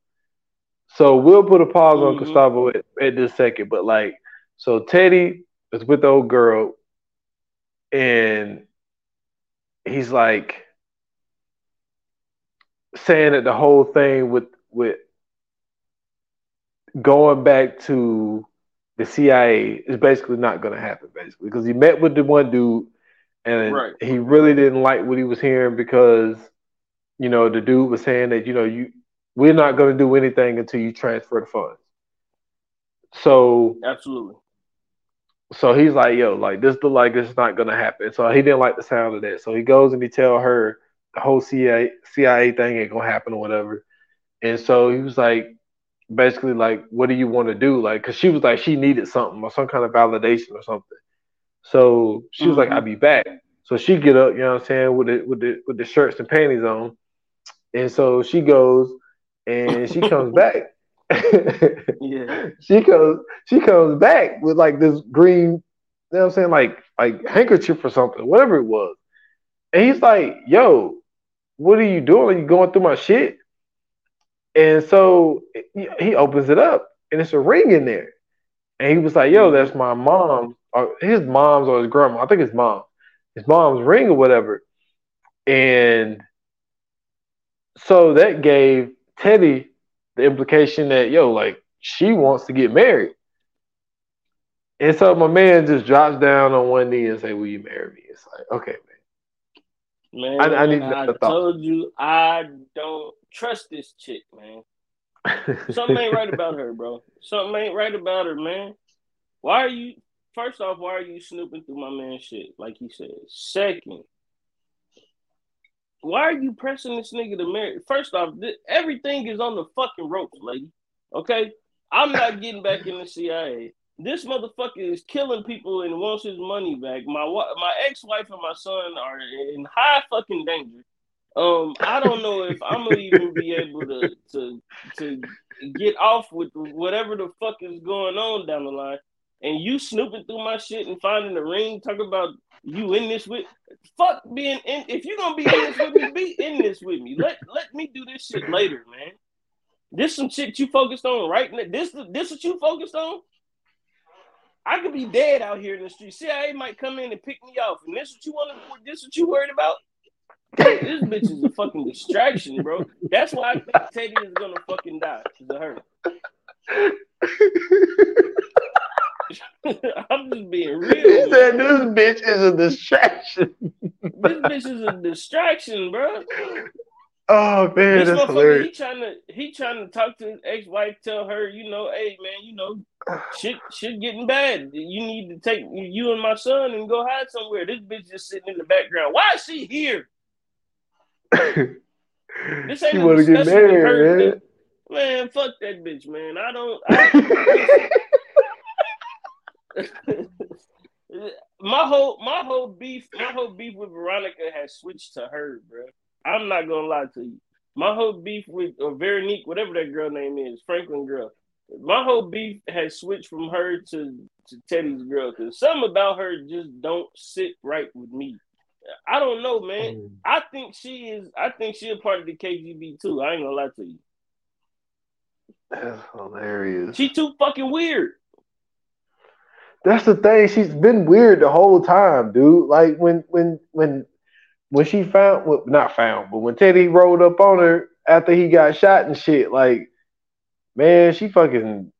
So we'll put a pause mm-hmm. on Gustavo at, at this second. But like, so Teddy is with the old girl, and he's like saying that the whole thing with with going back to the CIA is basically not to happen, basically, because he met with the one dude, and right. he really didn't like what he was hearing because, you know, the dude was saying that you know you we're not going to do anything until you transfer the funds. So absolutely. So he's like, yo, like this look like it's not gonna happen. So he didn't like the sound of that. So he goes and he tell her the whole CIA CIA thing ain't gonna happen or whatever. And so he was like, basically like, what do you want to do? Like, cause she was like, she needed something or some kind of validation or something. So she was mm-hmm. like, I'll be back. So she get up, you know what I'm saying, with the with the with the shirts and panties on. And so she goes and she comes [LAUGHS] back. yeah. [LAUGHS] She comes she comes back with like this green, you know what I'm saying, like like handkerchief or something, whatever it was. And he's like, yo, what are you doing? Are you going through my shit? And so he opens it up and it's a ring in there. And he was like, yo, that's my mom, or uh, his mom's or his grandma. I think his mom. His mom's ring or whatever. And so that gave Teddy the implication that yo, like she wants to get married. And so my man just drops down on one knee and say, "Will you marry me?" It's like, okay, man. Man, I, I need I told you I don't trust this chick, man. Something ain't right [LAUGHS] about her, bro. Something ain't right about her, man. Why are you? First off, why are you snooping through my man shit? Like you said. Second, why are you pressing this nigga to marry? First off, th- everything is on the fucking ropes, lady. Okay, I'm not getting back in the CIA. This motherfucker is killing people and wants his money back. My my ex wife and my son are in high fucking danger. Um, I don't know if I'm gonna even be able to to to get off with whatever the fuck is going on down the line. and you snooping through my shit and finding the ring, talking about you in this with fuck being in if you're gonna be in this with me, be in this with me. Let let me do this shit later, man. This some shit you focused on right now. This this what you focused on? I could be dead out here in the street. CIA might come in and pick me off. And this what you want to this what you worried about? This bitch is a fucking distraction, bro. That's why I think Teddy is gonna fucking die because of her. I'm just being real. He said this bitch is a distraction. this bitch is a distraction, bro. Oh man, this that's hilarious. He trying to he trying to talk to his ex wife, tell her, you know, hey man, you know, shit shit getting bad. You need to take you and my son and go hide somewhere. This bitch just sitting in the background. Why is she here? [LAUGHS] this ain't she want to get married, man. Man, fuck that bitch, man. I don't. I, [LAUGHS] [LAUGHS] my whole my whole beef my whole beef with Veronica has switched to her, bro. I'm not gonna lie to you. My whole beef with or Veronique, whatever that girl name is, Franklin girl. My whole beef has switched from her to, to Teddy's girl because something about her just don't sit right with me. I don't know, man. Mm. I think she is. I think she a part of the KGB too. I ain't gonna lie to you. That's hilarious. She too fucking weird. That's the thing. She's been weird the whole time, dude. Like when when when when she found well, not found, but when Teddy rolled up on her after he got shot and shit, like man, she fucking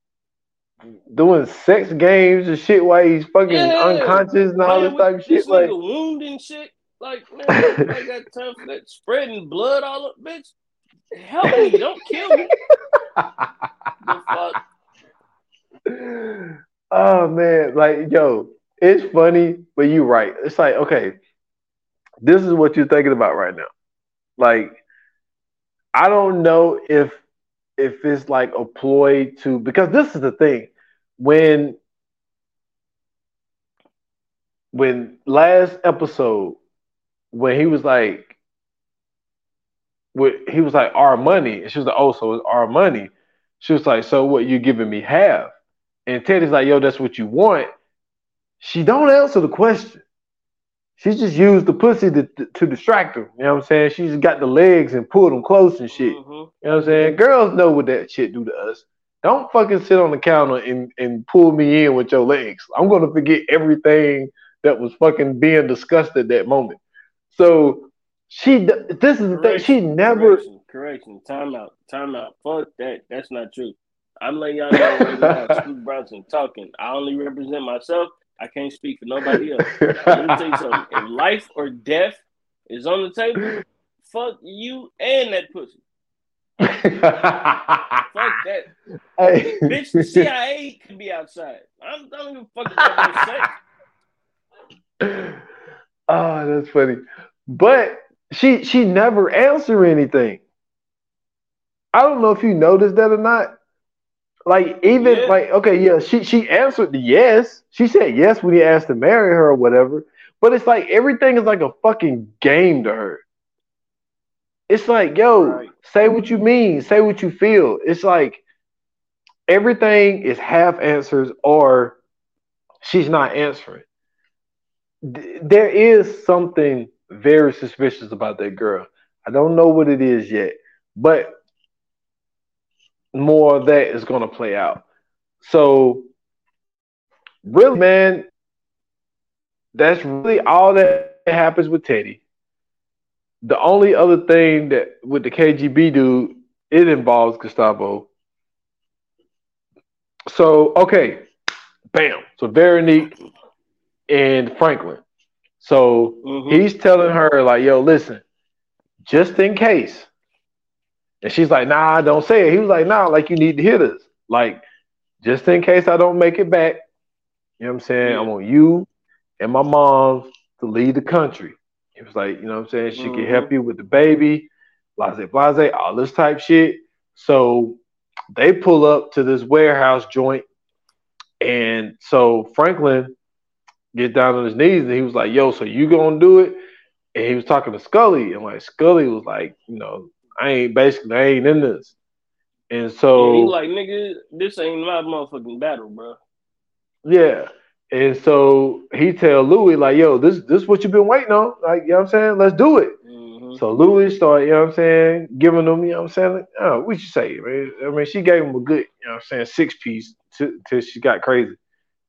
doing sex games and shit while he's fucking yeah. unconscious and all this type of shit. Like wound and shit. Like man, I got [LAUGHS] tough, that spreading blood all up, bitch. Help me, don't kill me. Oh man, like yo, it's funny, but you right. It's like, okay, this is what you're thinking about right now. Like, I don't know if if it's like a ploy to because this is the thing. When when last episode, when he was like what he was like our money, and she was like, Oh, so it's our money. She was like, So what you giving me half? and Teddy's like, yo, that's what you want. She don't answer the question. She just used the pussy to, to, distract her. You know what I'm saying? She just got the legs and pulled them close and shit. Mm-hmm. You know what I'm saying? Girls know what that shit do to us. Don't fucking sit on the counter and, and pull me in with your legs. I'm gonna forget everything that was fucking being discussed at that moment. So she, this is the thing. She never. Correction, correction. Time out. Time out. Fuck that. That's not true. I'm letting y'all know right now, [LAUGHS] Scoot Bronson talking. I only represent myself. I can't speak for nobody else. Let me tell you something. [LAUGHS] If life or death is on the table, fuck you and that pussy. fuck that. Hey. Bitch, the CIA could be outside. I'm don't even fuck about sex. [LAUGHS] Oh, that's funny. But she she never answered anything. I don't know if you noticed that or not. Like even yeah. like okay, yeah, she she answered yes. She said yes when he asked to marry her or whatever. But it's like everything is like a fucking game to her. It's like, yo, right. say what you mean, say what you feel. It's like everything is half answers or she's not answering. There is something very suspicious about that girl. I don't know what it is yet, but more of that is going to play out. So, really, man, that's really all that happens with Teddy. The only other thing that with the KGB dude, it involves Gustavo. So, okay, bam. So, Veronique and Franklin. So, mm-hmm. he's telling her, like, yo, listen, just in case and she's like, nah, I don't say it. He was like, nah, like you need to hear this. Like, just in case I don't make it back, you know what I'm saying? Yeah. I want you and my mom to lead the country. He was like, you know what I'm saying? She mm-hmm. can help you with the baby, blase, blase, all this type shit. So they pull up to this warehouse joint. And so Franklin get down on his knees and he was like, yo, so you gonna do it? And he was talking to Scully, and like Scully was like, you know, I ain't basically I ain't in this. And so yeah, he like nigga, this ain't my motherfucking battle, bro. Yeah. And so he tell Louie, like, yo, this this what you've been waiting on. Like, you know what I'm saying? Let's do it. Mm-hmm. So Louie started, you know what I'm saying, giving them, you know what I'm saying? Like, oh, what you say, man? I mean, she gave him a good, you know what I'm saying, six piece till she got crazy.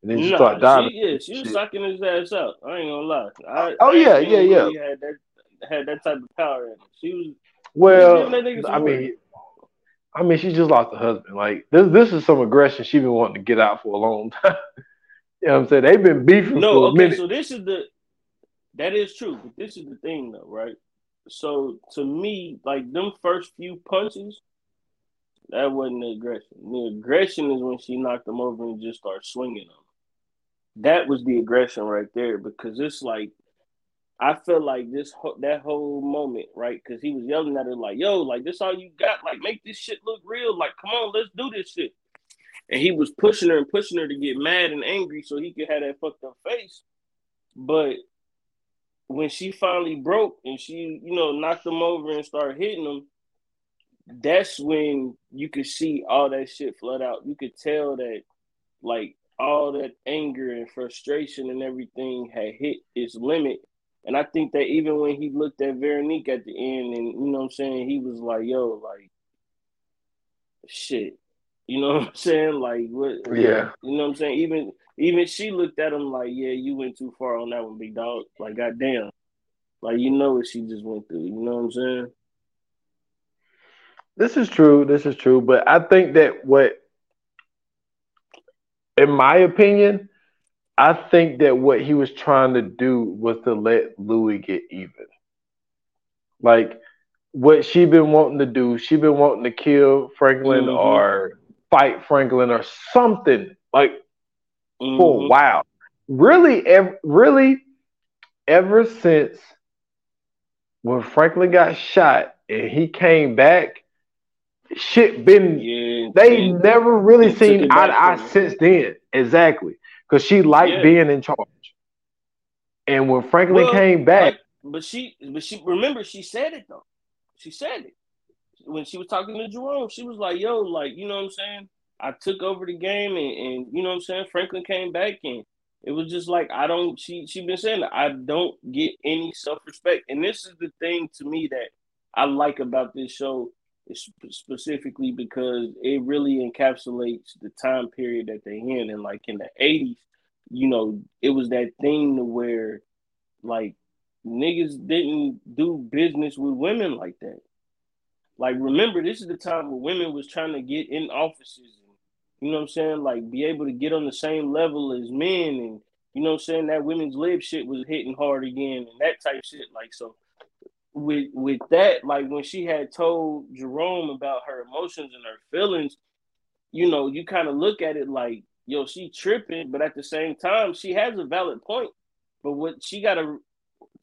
And then she nah, started diving. She, yeah, she was sucking his ass out. I ain't gonna lie. I, oh, yeah, yeah, yeah. Had that, had that type of power in it. She was. Well, I mean, I mean, she just lost her husband. Like this, this is some aggression she been wanting to get out for a long [LAUGHS] time. you know what I'm saying? They've been beefing no, for a okay, minute. So this is the that is true, but this is the thing though, right? So to me, like them first few punches, that wasn't the aggression. The aggression is when she knocked him over and just started swinging them. That was the aggression right there because it's like I feel like this that whole moment, right? Because he was yelling at her like, "Yo, like this all you got? Like make this shit look real. Like come on, let's do this shit." And he was pushing her and pushing her to get mad and angry so he could have that fucked up face. But when she finally broke and she, you know, knocked him over and started hitting him, that's when you could see all that shit flood out. You could tell that, like, all that anger and frustration and everything had hit its limit and I think that even when he looked at Veronique at the end, and you know what I'm saying, he was like, "Yo, like, shit," you know [LAUGHS] what I'm saying? Like, what? Yeah. You know what I'm saying? Even even she looked at him like, "Yeah, you went too far on that one, big dog." Like, goddamn, like you know what she just went through. You know what I'm saying? This is true. This is true. But I think that what, in my opinion, I think that what he was trying to do was to let Louie get even. Like what she been wanting to do, she been wanting to kill Franklin mm-hmm. or fight Franklin or something like mm-hmm. for a mm-hmm. while. Really, ev- really, ever since when Franklin got shot and he came back, shit been yeah, they never really seen eye to eye since then. Exactly because she liked yeah. being in charge. And when Franklin well, came back, but she, but she remember she said it though. She said it when she was talking to Jerome. She was like, "Yo, like you know what I'm saying." I took over the game, and, and you know what I'm saying. Franklin came back, and it was just like I don't. She she been saying I don't get any self respect, and this is the thing to me that I like about this show specifically because it really encapsulates the time period that they're in. And like in the 80s, you know, it was that thing to where like niggas didn't do business with women like that. Like remember, this is the time where women was trying to get in offices and you know what I'm saying, like be able to get on the same level as men and you know what I'm saying, that women's lib shit was hitting hard again and that type shit. Like so with with that, like when she had told Jerome about her emotions and her feelings, you know, you kind of look at it like, yo, she tripping, but at the same time, she has a valid point. But what she got to,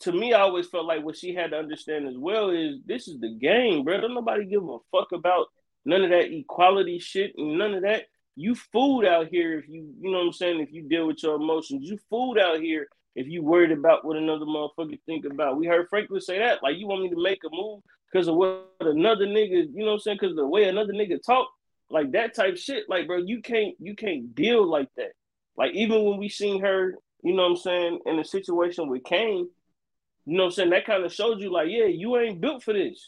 to me, I always felt like what she had to understand as well is this is the game, bro. Don't nobody give a fuck about none of that equality shit and none of that. You fooled out here if you, you know what I'm saying, if you deal with your emotions. You fooled out here if you worried about what another motherfucker think about. We heard Franklin say that. Like, you want me to make a move because of what another nigga, you know what I'm saying? Because the way another nigga talk, like that type shit. Like, bro, you can't you can't deal like that. Like, even when we seen her, you know what I'm saying, in a situation with Kane, you know what I'm saying? That kind of showed you, like, yeah, you ain't built for this.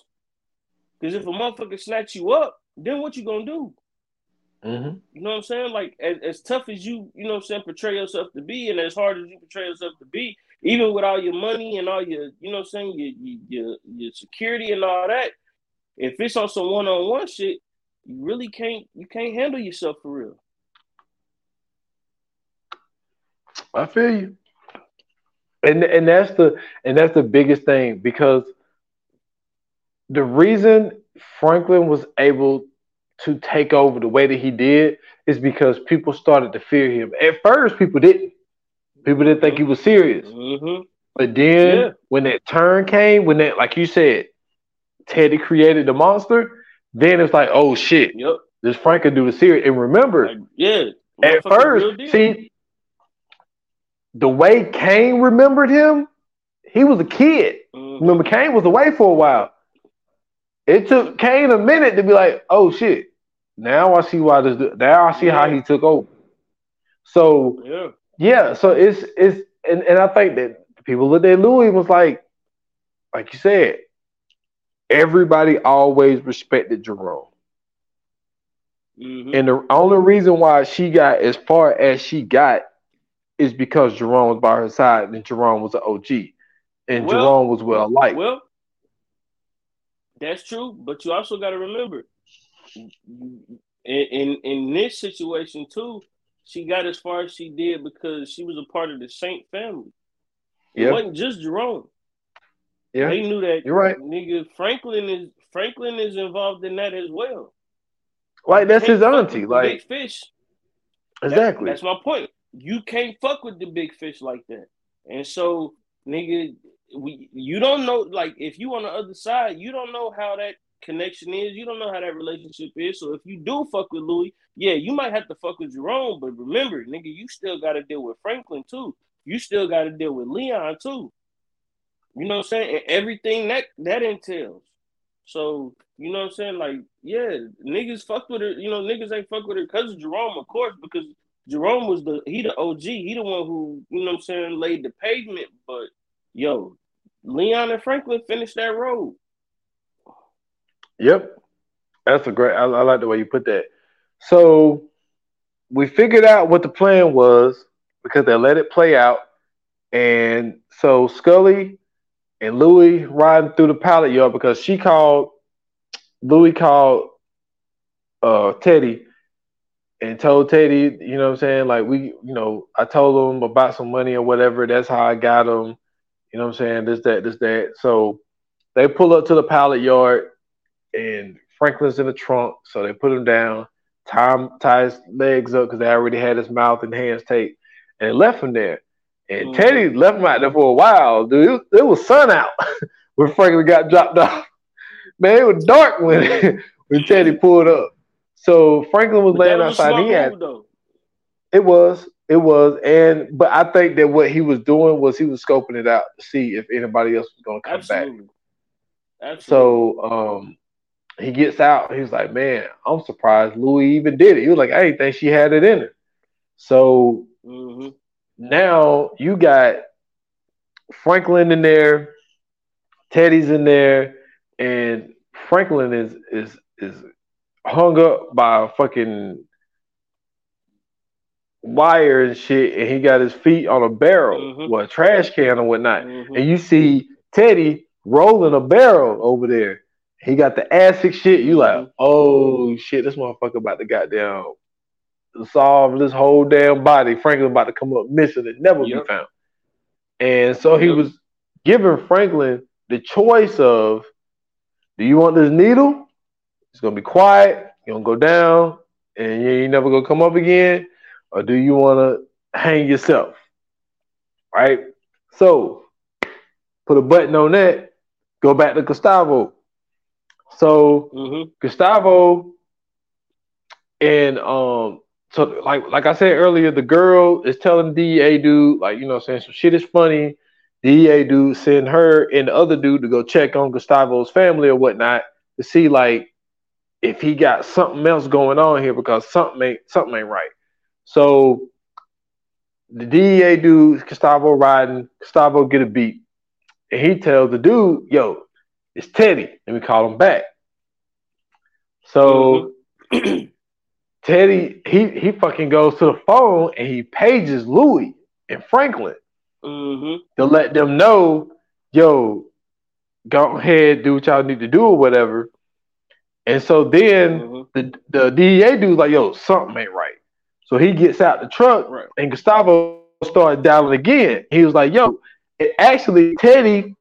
Because if a motherfucker snatch you up, then what you gonna do? Mm-hmm. You know what I'm saying? Like as, as tough as you, you know what I'm saying, portray yourself to be, and as hard as you portray yourself to be, even with all your money and all your, you know what I'm saying, your your your security and all that, if it's on some one-on-one shit, you really can't you can't handle yourself for real. I feel you. And and that's the and that's the biggest thing because the reason Franklin was able to take over the way that he did is because people started to fear him. At first, people didn't. People didn't think he was serious. Mm-hmm. But then yeah. when that turn came, when that, like you said, Teddy created the monster, then it's like, oh shit, yep. this Frank can do the serious. And remember, like, yeah, at first, see, the way Kane remembered him, he was a kid. Mm-hmm. Remember, Kane was away for a while. It took Kane a minute to be like, oh shit. Now I see why this. Now I see how he took over. So yeah, yeah. So it's it's and, and I think that people looked at Louie was like, like you said, everybody always respected Jerome. Mm-hmm. And the only reason why she got as far as she got is because Jerome was by her side and Jerome was an OG. And well, Jerome was well liked. Well, that's true, but you also got to remember in, in in this situation too, she got as far as she did because she was a part of the Saint family. It wasn't just Jerome. Yeah, they knew that. You're right, nigga. Franklin is Franklin is involved in that as well. Like that's his auntie. Like big fish. Exactly. That, that's my point. You can't fuck with the big fish like that. And so, nigga, we you don't know. Like if you on the other side, you don't know how that connection is. You don't know how that relationship is. So if you do fuck with Louie, yeah, you might have to fuck with Jerome. But remember, nigga, you still got to deal with Franklin too. You still got to deal with Leon too. You know what I'm saying? And everything that that entails. So you know what I'm saying? Like, yeah, niggas fuck with her. You know, niggas ain't fuck with her because Jerome, of course, because Jerome was the he the OG. He the one who you know what I'm saying laid the pavement. But yo, Leon and Franklin finished that road. Yep, that's a great. I, I like the way you put that. So we figured out what the plan was because they let it play out, and so Scully and Louie riding through the pallet yard because she called Louie called uh, Teddy and told Teddy, you know what I'm saying? Like we, you know, I told him about some money or whatever. That's how I got him. You know what I'm saying? This, that, this, that. So they pull up to the pallet yard and Franklin's in the trunk. So they put him down, tie, tie his legs up because they already had his mouth and hands taped and left him there. And mm-hmm. Teddy left him out there for a while, dude. It was, it was sun out [LAUGHS] when Franklin got dropped off. Man, it was dark when [LAUGHS] when Teddy pulled up. So Franklin was but laying was outside. He had though. it was it was, and but I think that what he was doing was he was scoping it out to see if anybody else was going to come Absolutely. back. Absolutely. So um, he gets out. He's like, "Man, I'm surprised Louie even did it." He was like, "I didn't think she had it in her." So mm-hmm. now you got Franklin in there, Teddy's in there, and Franklin is is is hung up by a fucking wire and shit, and he got his feet on a barrel, mm-hmm. or a trash can or whatnot, mm-hmm. and you see Teddy rolling a barrel over there. He got the acid shit. You like, mm-hmm. oh shit, this motherfucker about to goddamn solve this whole damn body. Franklin about to come up missing and never yep. be found. And so he yep. was giving Franklin the choice of do you want this needle? It's gonna be quiet, you're gonna go down, and you ain't never gonna come up again, or do you wanna hang yourself? Right? So put a button on that, go back to Gustavo. So mm-hmm. Gustavo and um so like like I said earlier, the girl is telling DEA dude, like, you know, saying some shit is funny. DEA dude send her and the other dude to go check on Gustavo's family or whatnot to see like if he got something else going on here because something ain't something ain't right. So the DEA dude, Gustavo riding, Gustavo get a beat. And he tells the dude, yo, it's Teddy. And we call him back. So mm-hmm. [CLEARS THROAT] Teddy, he he fucking goes to the phone and he pages Louie and Franklin mm-hmm. to let them know, yo, go ahead, do what y'all need to do or whatever. And so then mm-hmm. the, the DEA dude's like, yo, something ain't right. So he gets out the truck right. and Gustavo started dialing again. He was like, yo, it actually Teddy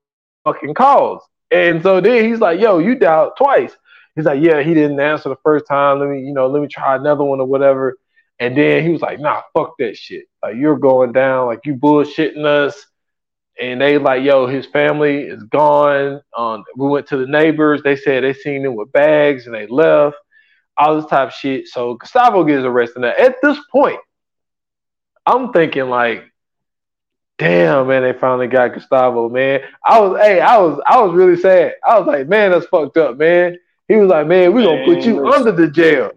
fucking calls. And so then he's like, yo, you dialed twice. He's like, yeah, he didn't answer the first time. Let me, you know, let me try another one or whatever. And then he was like, nah, fuck that shit. Like you're going down, like you bullshitting us. And they like, yo, his family is gone. Um, we went to the neighbors. They said they seen him with bags and they left. All this type of shit. So Gustavo gets arrested. Now at this point, I'm thinking like, damn, man, they finally got Gustavo, man. I was, hey, I was, I was really sad. I was like, man, that's fucked up, man. He was like, man, we gonna put you listen. under the jail.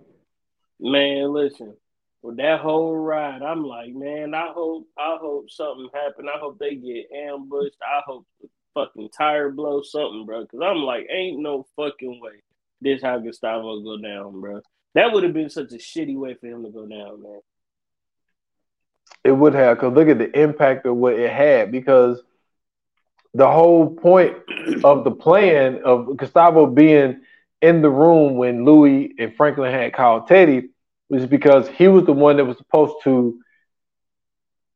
Man, listen, with that whole ride, I'm like, man, I hope, I hope something happen. I hope they get ambushed. I hope the fucking tire blow something, bro. Because I'm like, ain't no fucking way this how Gustavo go down, bro. That would have been such a shitty way for him to go down, man. It would have, because look at the impact of what it had. Because the whole point of the plan of Gustavo being in the room when Louie and Franklin had called Teddy was because he was the one that was supposed to.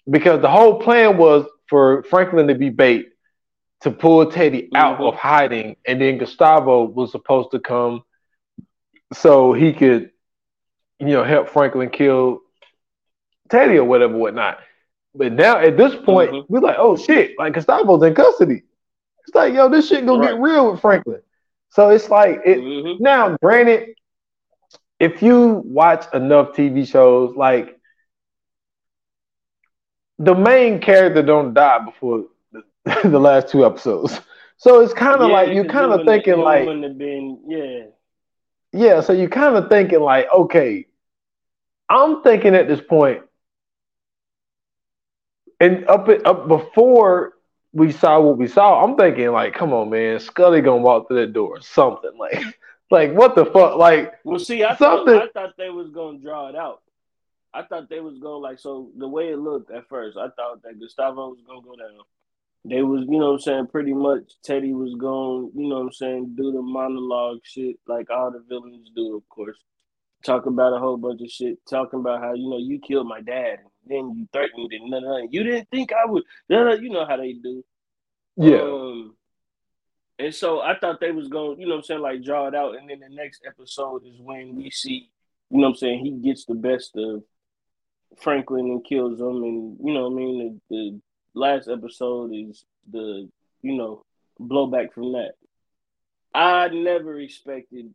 Because the whole plan was for Franklin to be bait to pull Teddy out mm-hmm. of hiding, and then Gustavo was supposed to come so he could, you know, help Franklin kill Teddy or whatever, whatnot. But now at this point, mm-hmm. we're like, oh shit, like Gustavo's in custody. It's like, yo, this shit gonna right. get real with Franklin. So it's like it mm-hmm. now, granted, if you watch enough TV shows, like the main character don't die before the, [LAUGHS] the last two episodes. So it's kind of yeah, like you're kind of thinking like, been, yeah, yeah. So you're kind of thinking like, okay, I'm thinking at this point, and up up before we saw what we saw, I'm thinking like, come on, man, Scully gonna walk through that door, something [LAUGHS] like. Like what the fuck? Like well, see, I something. thought I thought they was gonna draw it out. I thought they was gonna like so. The way it looked at first, I thought that Gustavo was gonna go down. They was, you know what I'm saying, pretty much Teddy was going, you know what I'm saying, do the monologue shit like all the villains do, of course. Talk about a whole bunch of shit, talking about how, you know, you killed my dad, and then you threatened and none, you didn't think I would, you know how they do. Yeah. Um, and so I thought they was going, you know I'm saying, like draw it out. And then the next episode is when we see, you know I'm saying, he gets the best of Franklin and kills him. And, you know I mean? The, the last episode is the, you know, blowback from that. I never expected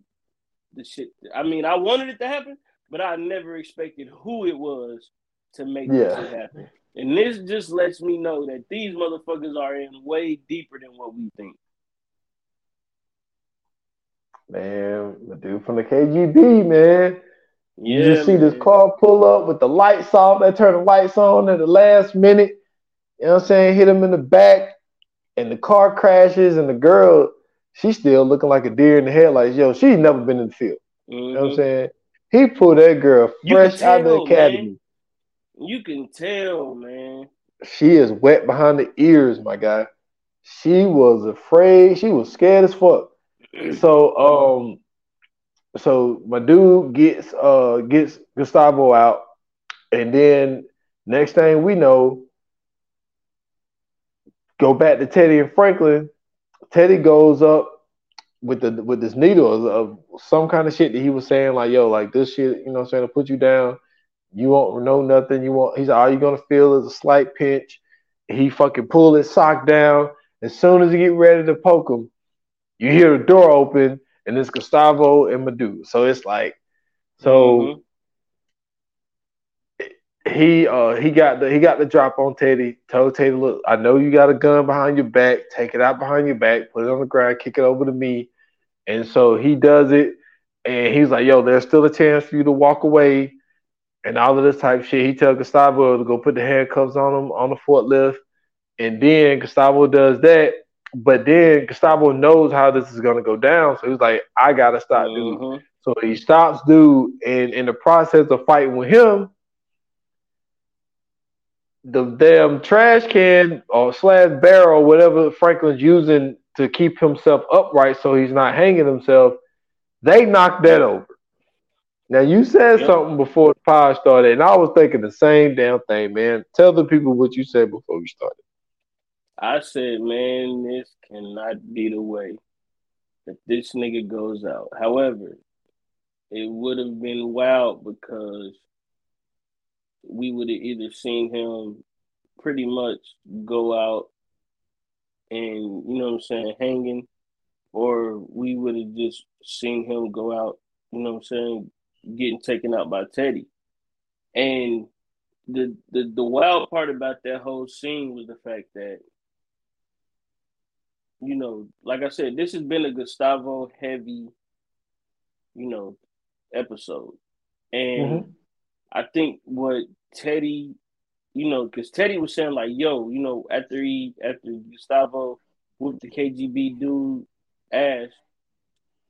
the shit. I mean, I wanted it to happen, but I never expected who it was to make yeah. this happen. And this just lets me know that these motherfuckers are in way deeper than what we think. Man, the dude from the KGB, man. Yeah, you just see man. this car pull up with the lights off. They turn the lights on at the last minute. You know what I'm saying? Hit him in the back, and the car crashes, and the girl, she's still looking like a deer in the headlights. Yo, she's never been in the field. Mm-hmm. You know what I'm mm-hmm. saying? He pulled that girl fresh tell, out of the academy. Man. You can tell, man. She is wet behind the ears, my guy. She was afraid. She was scared as fuck [CLEARS THROAT] so um so my dude gets uh gets Gustavo out, and then next thing we know, go back to Teddy and Franklin. Teddy goes up with the with this needle of, some kind of shit that he was saying, like, yo, like this shit, you know I'm saying, to put you down. You won't know nothing. You won't he's all you're gonna feel is a slight pinch. He fucking pull his sock down. As soon as he get ready to poke him, you hear the door open and it's Gustavo and Madu. So it's like, so mm-hmm. He uh he got the he got the drop on Teddy. Told Teddy, look, I know you got a gun behind your back. Take it out behind your back. Put it on the ground. Kick it over to me. And so he does it. And he's like, yo, there's still a chance for you to walk away and all of this type of shit. He tells Gustavo to go put the handcuffs on him on the forklift. And then Gustavo does that. But then Gustavo knows how this is gonna go down, so he's like, I gotta stop mm-hmm. dude. So he stops dude, and in the process of fighting with him, the damn trash can or slash barrel, whatever Franklin's using to keep himself upright so he's not hanging himself, they knocked that over. Now you said yep. something before the pod started, and I was thinking the same damn thing, man. Tell the people what you said before we started. I said, man, this cannot be the way that this nigga goes out. However, it would have been wild because we would have either seen him pretty much go out and, you know what I'm saying, hanging, or we would have just seen him go out, you know what I'm saying, getting taken out by Teddy. And the the the wild part about that whole scene was the fact that you know, like I said, this has been a Gustavo heavy, you know, episode. And mm-hmm. I think what Teddy, you know, because Teddy was saying like, "Yo, you know, after he after Gustavo whooped the KGB dude ass,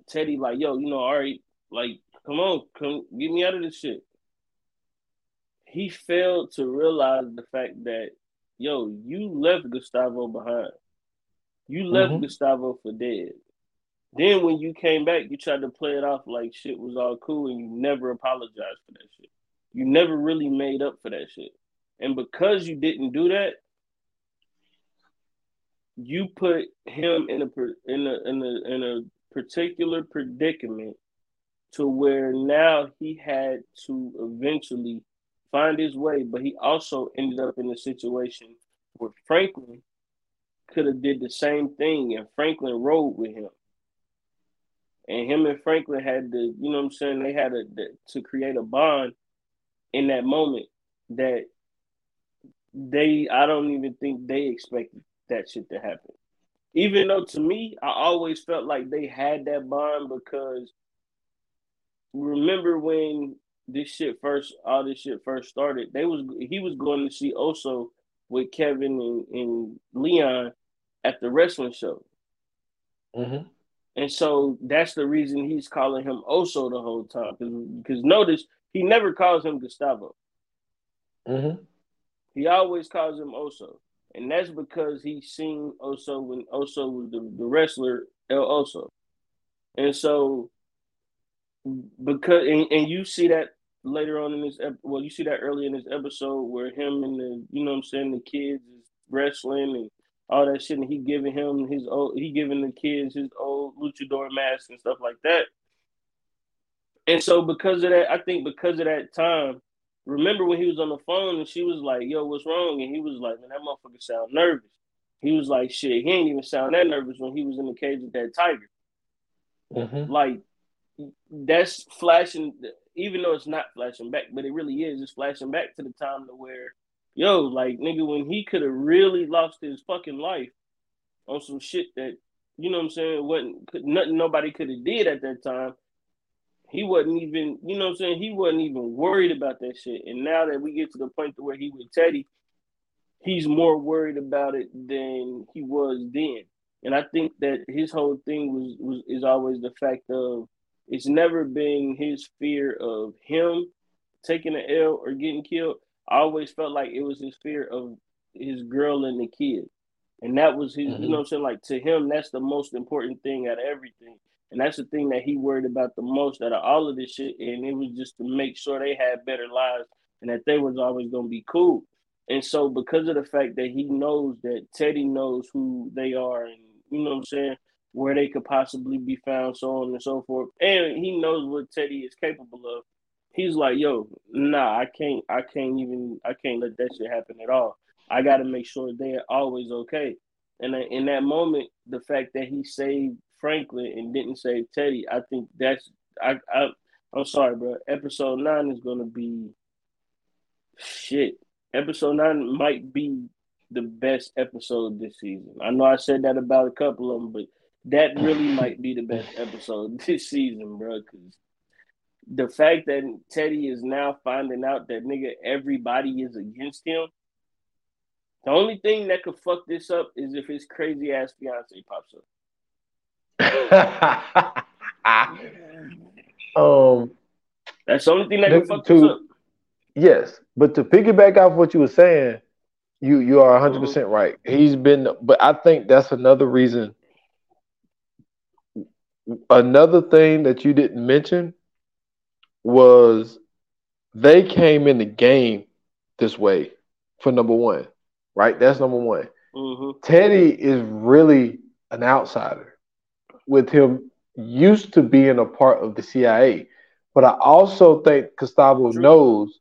Teddy like, yo, you know, all right, like, come on, come get me out of this shit." He failed to realize the fact that, yo, you left Gustavo behind. You left mm-hmm. Gustavo for dead. Then when you came back, you tried to play it off like shit was all cool, and you never apologized for that shit. You never really made up for that shit. And because you didn't do that, you put him in a in a in a in a particular predicament to where now he had to eventually find his way, but he also ended up in a situation where Franklin could have did the same thing and Franklin rode with him. And him and Franklin had to, you know what I'm saying, they had a, to create a bond in that moment that they I don't even think they expected that shit to happen. Even though to me, I always felt like they had that bond because remember when this shit first all this shit first started, they was he was going to see Oso with Kevin and, and Leon at the wrestling show. Mm-hmm. And so that's the reason he's calling him Oso the whole time. Because notice he never calls him Gustavo. Mm-hmm. He always calls him Oso. And that's because he's seen Oso when Oso was the, the wrestler El Oso. And so because and, and you see that later on in this ep- well you see that early in this episode where him and the you know what I'm saying the kids is wrestling and all that shit, and he giving him his old, he giving the kids his old luchador mask and stuff like that. And so because of that, I think because of that time, remember when he was on the phone and she was like, "Yo, what's wrong?" And he was like, "Man, that motherfucker sound nervous." He was like, "Shit, he ain't even sound that nervous when he was in the cage with that tiger." Mm-hmm. Like that's flashing, even though it's not flashing back, but it really is. It's flashing back to the time to where yo, like nigga, when he could have really lost his fucking life on some shit that you know what I'm saying wasn't nothing nobody could have did at that time. He wasn't even, you know what I'm saying? He wasn't even worried about that shit. And now that we get to the point to where he with Teddy, he's more worried about it than he was then. And I think that his whole thing was was is always the fact of it's never been his fear of him taking an L or getting killed. I always felt like it was his fear of his girl and the kid. And that was his, mm-hmm. you know I'm saying? Like to him, that's the most important thing out of everything. And that's the thing that he worried about the most out of all of this shit. And it was just to make sure they had better lives and that they was always gonna be cool. And so because of the fact that he knows that Teddy knows who they are and you know what I'm saying, where they could possibly be found, so on and so forth. And he knows what Teddy is capable of he's like, yo, nah, I can't, I can't even, I can't let that shit happen at all. I got to make sure they're always okay. And in that moment, the fact that he saved Franklin and didn't save Teddy, I think that's, I, I, I'm sorry, bro. Episode nine is gonna be shit. Episode nine might be the best episode this season. I know I said that about a couple of them, but that really [LAUGHS] might be the best episode [LAUGHS] this season, bro. Because the fact that Teddy is now finding out that nigga everybody is against him. The only thing that could fuck this up is if his crazy ass fiance pops up. [LAUGHS] um, that's the only thing that could fuck to, up. Yes, but to piggyback off what you were saying, you you are 100 percent mm-hmm. right. He's been, but I think that's another reason. Another thing that you didn't mention was they came in the game this way for number one, right? That's number one. Mm-hmm. Teddy is really an outsider with him used to being a part of the CIA. But I also think Gustavo True. knows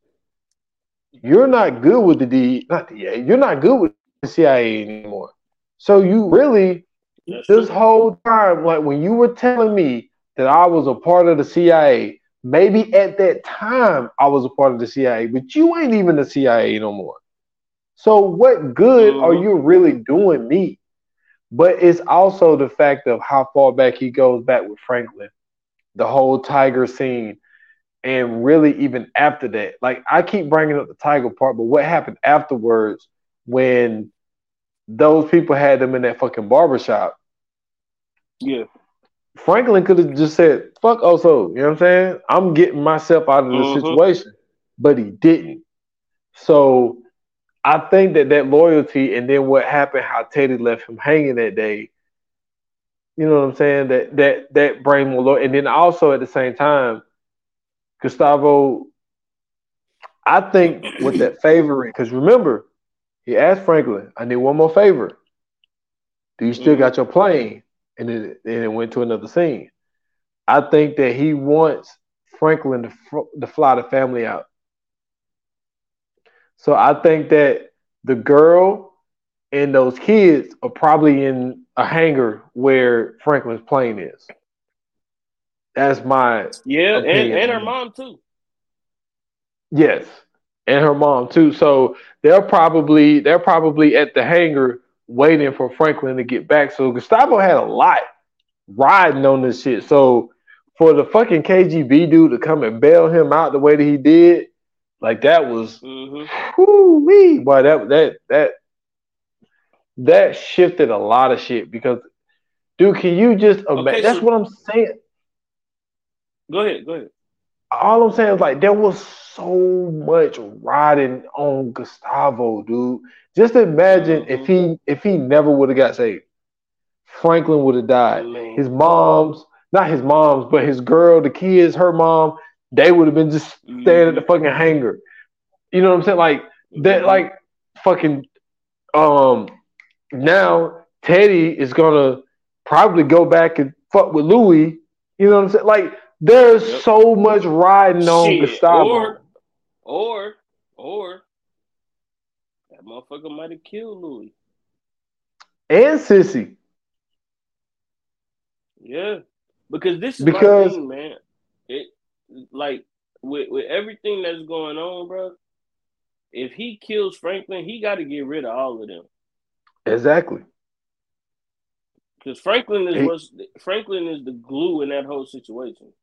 you're not good with the D, not the A, you're not good with the CIA anymore. So you really, That's this true. whole time, like when you were telling me that I was a part of the CIA, Maybe at that time I was a part of the CIA, but you ain't even the CIA no more. So what good are mm-hmm. you really doing me? But it's also the fact of how far back he goes back with Franklin, the whole tiger scene. and really even after that. Like I keep bringing up the Tiger part, but what happened afterwards when those people had them in that fucking barbershop? Yeah. Franklin could have just said, fuck Oso, you know what I'm saying? I'm getting myself out of this mm-hmm. situation. But he didn't. So I think that that loyalty and then what happened, how Teddy left him hanging that day, you know what I'm saying? That that that brain more loyalty. And then also at the same time, Gustavo, I think with that favoring, because remember, he asked Franklin, I need one more favor. Do you still mm-hmm. got your plane? And then, and it went to another scene. I think that he wants Franklin to, to fly the family out. So I think that the girl and those kids are probably in a hangar where Franklin's plane is. That's my yeah, and, and her mom too. Yes, and her mom too. So they're probably they're probably at the hangar waiting for Franklin to get back. So Gustavo had a lot riding on this shit. So for the fucking KGB dude to come and bail him out the way that he did, like that was mm-hmm. whoo boy, that that that that shifted a lot of shit because dude, can you just imagine okay, that's so, what I'm saying. Go ahead, go ahead. All I'm saying is like there was so much riding on Gustavo, dude. Just imagine mm-hmm. if he if he never would have got saved. Franklin would have died. Man. His mom's, not his mom's, but his girl, the kids, her mom, they would have been just standing mm-hmm. at the mm-hmm. fucking hangar. You know what I'm saying? Like that, mm-hmm. like fucking. Um, now Teddy is gonna probably go back and fuck with Louie. You know what I'm saying? Like there's yep. so much riding on Shit. Gustavo. Or, or, or that motherfucker might have killed Louie and Cissy. Yeah, because this is because thing, man. Like with with everything that's going on, bro. If he kills Franklin, he got to get rid of all of them. Exactly. Because Franklin is what's Franklin is the glue in that whole situation.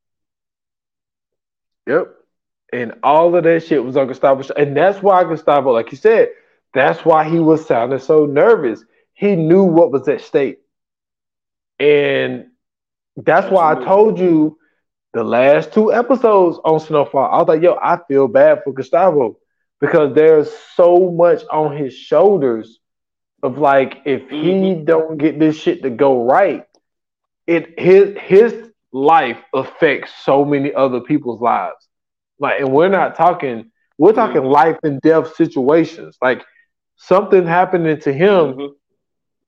Yep. And all of that shit was on Gustavo. And that's why Gustavo, like you said, that's why he was sounding so nervous. He knew what was at stake. And that's why I told you the last two episodes on Snowfall. I was like, yo, I feel bad for Gustavo because there's so much on his shoulders of like if he mm-hmm. don't get this shit to go right, it his his life affects so many other people's lives. Like, and we're not talking, we're talking mm-hmm. life and death situations. Like something happening to him mm-hmm.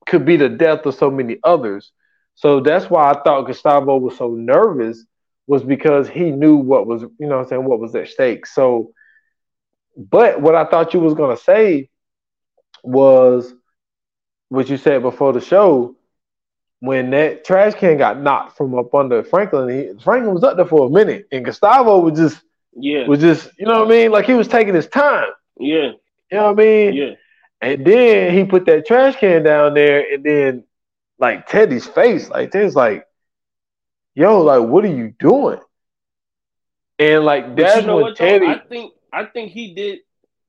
could be the death of so many others. So that's why I thought Gustavo was so nervous was because he knew what was, you know I'm saying, what was at stake. So, but what I thought you was going to say was what you said before the show when that trash can got knocked from up under Franklin. He, Franklin was up there for a minute, and Gustavo was just, yeah, was just, you know what I mean? Like he was taking his time. Yeah, you know what I mean? Yeah. And then he put that trash can down there, and then like Teddy's face, like Teddy's like, "Yo, like, what are you doing?" And like that's you know what, Teddy. I think I think he did.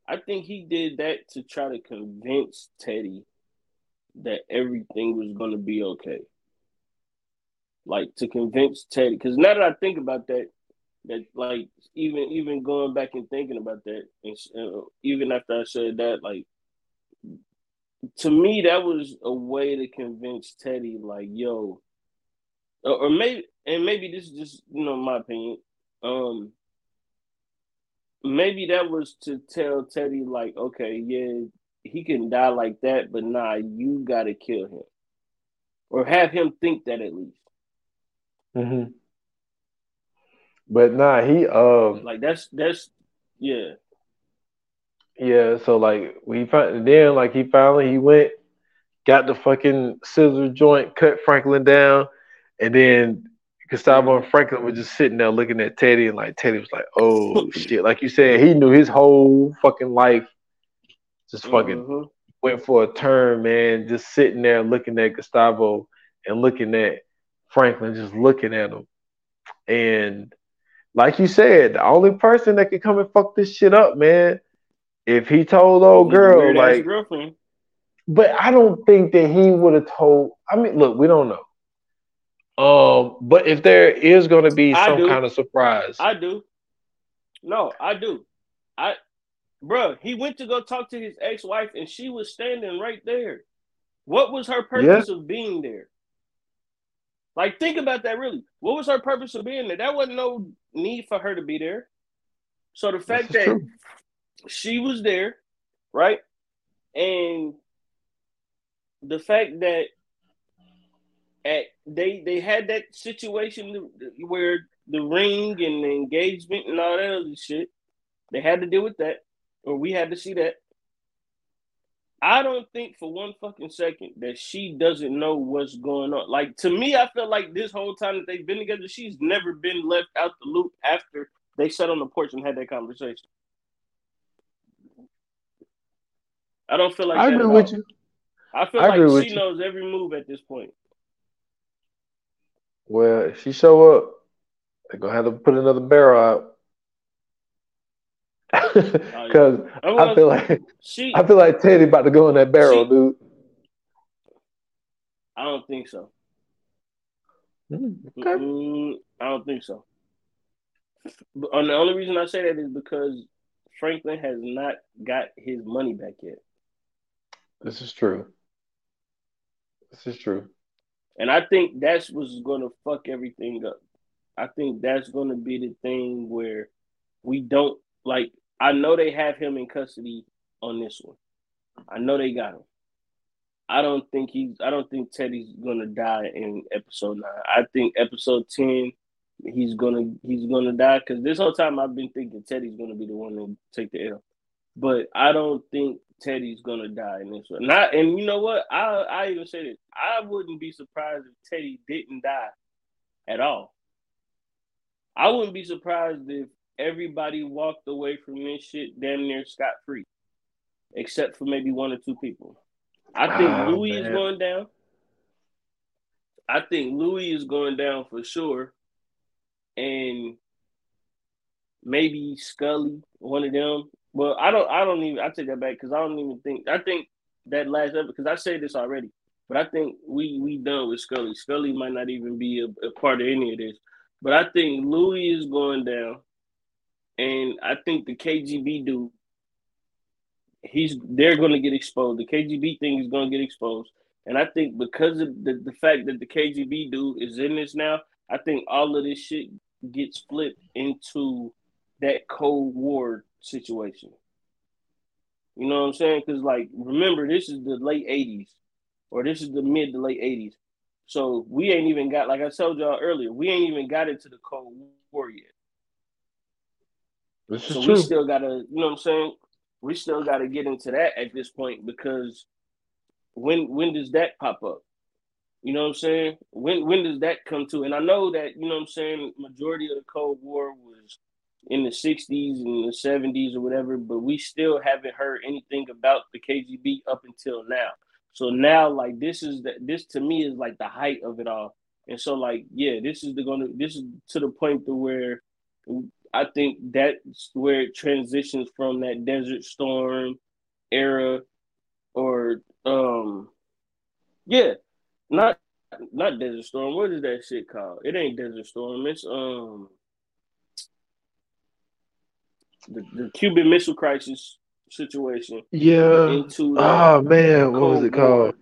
I think he did that to try to convince Teddy that everything was going to be okay. Like to convince Teddy, because now that I think about that, that like even even going back and thinking about that, and uh, even after I said that, like to me, that was a way to convince Teddy, like, yo, or, or maybe, and maybe this is just, you know, my opinion. Um, maybe that was to tell Teddy, like, okay, yeah, he can die like that, but nah, you gotta kill him, or have him think that at least. Mm-hmm. But nah, he um, like that's that's yeah. Yeah, so like we found then like he finally he went, got the fucking scissor joint, cut Franklin down, and then Gustavo and Franklin were just sitting there looking at Teddy, and like Teddy was like, "Oh [LAUGHS] shit!" Like you said, he knew his whole fucking life just fucking mm-hmm. went for a turn, man. Just sitting there looking at Gustavo and looking at Franklin, just looking at him, and like you said, the only person that could come and fuck this shit up, man, if he told old girl like girlfriend. But I don't think that he would have told. I mean, look, we don't know. Um, but if there is going to be some kind of surprise, I do. No, I do. I, bro, he went to go talk to his ex-wife, and she was standing right there. What was her purpose yeah. of being there? Like, think about that. Really, what was her purpose of being there? That wasn't no need for her to be there. So the fact that true. she was there, right, and the fact that at they they had that situation where the ring and the engagement and all that other shit, they had to deal with that, or we had to see that. I don't think for one fucking second that she doesn't know what's going on. Like to me, I feel like this whole time that they've been together, she's never been left out the loop after they sat on the porch and had that conversation. I don't feel like I agree with you. I feel I like she knows every move at this point. Well, if she show up, they're gonna have to put another barrel out. Because [LAUGHS] oh, I feel like she, I feel like Teddy about to go in that barrel, she, dude. I don't think so. Mm, okay. Mm, I don't think so. But the only reason I say that is because Franklin has not got his money back yet. This is true. This is true. And I think that's what's gonna fuck everything up. I think that's gonna be the thing where we don't like I know they have him in custody on this one. I know they got him. I don't think he's I don't think Teddy's gonna die in episode nine. I think episode ten he's gonna he's gonna die because this whole time I've been thinking Teddy's gonna be the one to take the L. But I don't think Teddy's gonna die in this one. Not and you know what? I I even said it. I wouldn't be surprised if Teddy didn't die at all. I wouldn't be surprised if everybody walked away from this shit damn near scot free, except for maybe one or two people. I think oh, Louie man. is going down. I think Louie is going down for sure, and maybe Scully, one of them. Well, I don't. I don't even. I take that back because I don't even think. I think that last episode because I said this already, but I think we we done with Scully. Scully might not even be a, a part of any of this. But I think Louie is going down, and I think the KGB dude, he's they're going to get exposed. The KGB thing is going to get exposed, and I think because of the, the fact that the KGB dude is in this now, I think all of this shit gets flipped into that Cold War situation. You know what I'm saying? Because like, remember, this is the late '80s, or this is the mid to late '80s. So we ain't even got, like I told y'all earlier, we ain't even got into the Cold War yet. This so true. we still gotta, you know what I'm saying? We still gotta get into that at this point because when when does that pop up? You know what I'm saying? When when does that come to? And I know that, you know what I'm saying, majority of the Cold War was in the 60s and the 70s or whatever, but we still haven't heard anything about the KGB up until now. So now, like this is that this to me is like the height of it all. And so, like, yeah, this is the gonna this is to the point to where I think that's where it transitions from that Desert Storm era, or um, yeah, not not Desert Storm. What is that shit called? It ain't Desert Storm. It's um the, the Cuban Missile Crisis situation. Yeah. Into oh man, what was it called?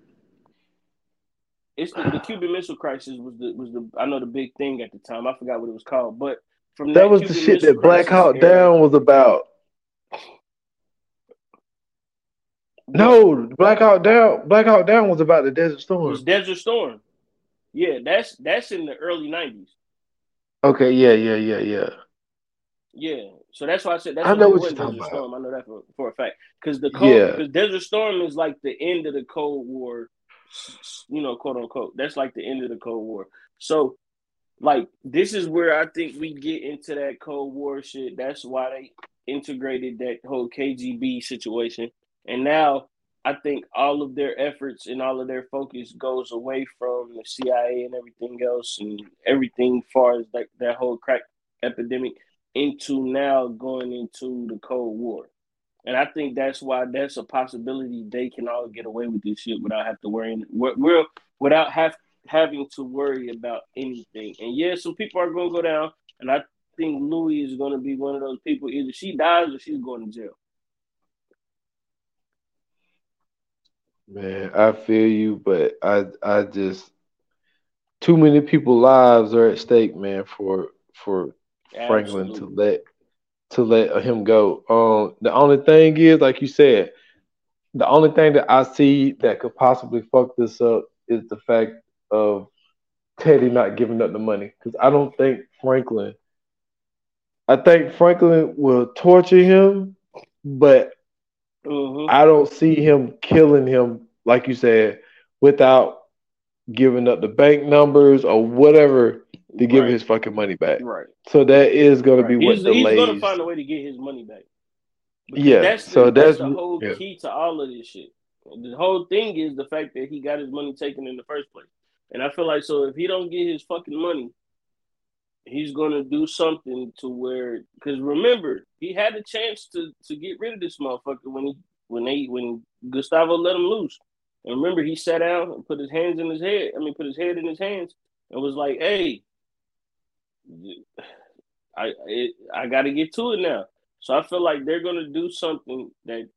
It's the, the, Cuban Missile Crisis was the was the I know the big thing at the time. I forgot what it was called, but from that, that was Cuban the shit that Black Hawk Down was about. No, Black Hawk Down. Black Hawk Down was about the Desert Storm. It was Desert Storm. Yeah, that's that's in the early nineties. Okay, yeah, yeah, yeah, yeah. Yeah, so that's why I said that's I know what you're talking Desert Storm. I know that for, for a fact because the cold, yeah. because Desert Storm is like the end of the Cold War, you know, quote unquote. That's like the end of the Cold War. So, like, this is where I think we get into that Cold War shit. That's why they integrated that whole KGB situation, and now I think all of their efforts and all of their focus goes away from the CIA and everything else and everything far as like that whole crack epidemic into now going into the Cold War. And I think that's why that's a possibility they can all get away with this shit without have to worry without have having to worry about anything. And yeah, some people are gonna go down, and I think Louie is gonna be one of those people. Either she dies or she's going to jail. Man, I feel you, but I I just too many people' lives are at stake, man, for for Franklin Absolutely. to let to let him go. Um, the only thing is, like you said, the only thing that I see that could possibly fuck this up is the fact of Teddy not giving up the money. Because I don't think Franklin. I think Franklin will torture him, but mm-hmm. I don't see him killing him, like you said, without giving up the bank numbers or whatever to give right. his fucking money back. Right. So that is going right. to be what he's, delays. He's going to find a way to get his money back. Because yeah. That's the, so that's, that's the whole yeah. key to all of this shit. The whole thing is the fact that he got his money taken in the first place. And I feel like so if he don't get his fucking money, he's gonna do something to where because remember he had a chance to to get rid of this motherfucker when he when they when Gustavo let him loose. And remember he sat down and put his hands in his head. I mean, put his head in his hands and was like, "Hey, I it, I got to get to it now. So I feel like they're gonna do something that,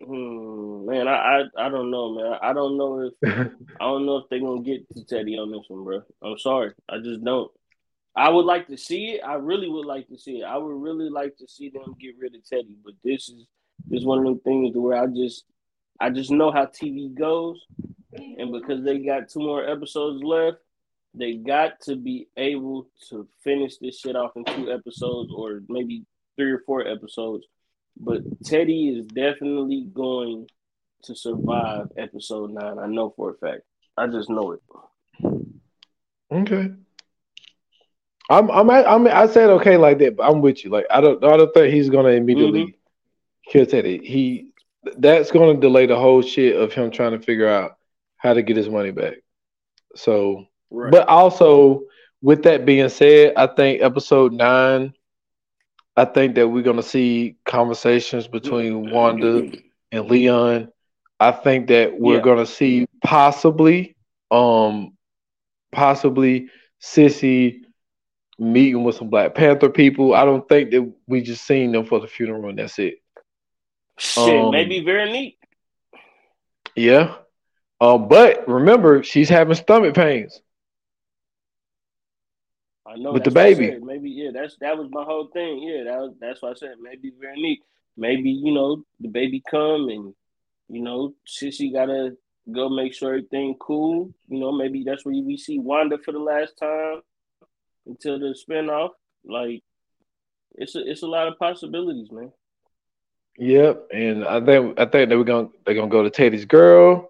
hmm, man, I, I I don't know, man. I don't know if [LAUGHS] I don't know if they're gonna get to Teddy on this one, bro. I'm sorry, I just don't. I would like to see it. I really would like to see it. I would really like to see them get rid of Teddy, but this is this is one of them things where I just I just know how TV goes, and because they got two more episodes left, they got to be able to finish this shit off in two episodes or maybe three or four episodes. But Teddy is definitely going to survive episode nine. I know for a fact. I just know it. Okay. I'm I'm I'm I said okay like that, but I'm with you. Like I don't I don't think he's gonna immediately mm-hmm. kill Teddy. He that's gonna delay the whole shit of him trying to figure out how to get his money back. So Right. But also, with that being said, I think episode nine, I think that we're gonna see conversations between Wanda and Leon. I think that we're yeah. gonna see possibly, um, possibly Cissy meeting with some Black Panther people. I don't think that we just seen them for the funeral and that's it. Shit, um, maybe very neat. Yeah. Um, but remember, she's having stomach pains. I know with the baby. Maybe yeah, that's that was my whole thing. Yeah, that was that's why I said maybe very neat. Maybe you know the baby come and you know Cissy gotta go make sure everything cool. You know maybe that's where we see Wanda for the last time until the spinoff. Like it's a it's a lot of possibilities, man. Yep, and I think I think they we're gonna they're gonna go to Teddy's girl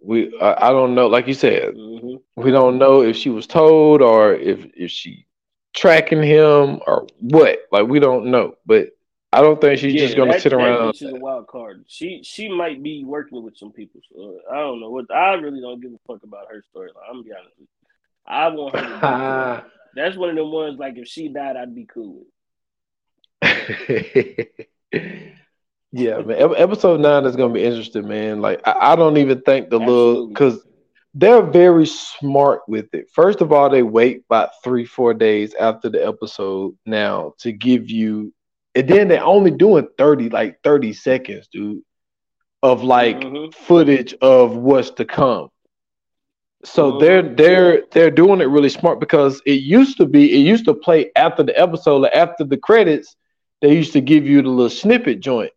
we I, I, don't know like you said mm-hmm. we don't know if she was told or if if she tracking him or what like we don't know but i don't think she's yeah, just gonna sit around she's a wild card. She she might be working with some people so i don't know what i really don't give a fuck about her storyline i'm gonna be honest with you. I want her [LAUGHS] that's one of the ones like if she died i'd be cool with [LAUGHS] Yeah, man. Episode nine is gonna be interesting, man. Like I, I don't even think the Absolutely. little because they're very smart with it. First of all, they wait about three, four days after the episode now to give you, and then they're only doing thirty, like thirty seconds, dude, of like mm-hmm. footage of what's to come. So mm-hmm. they're they're they're doing it really smart because it used to be it used to play after the episode, like after the credits, they used to give you the little snippet joint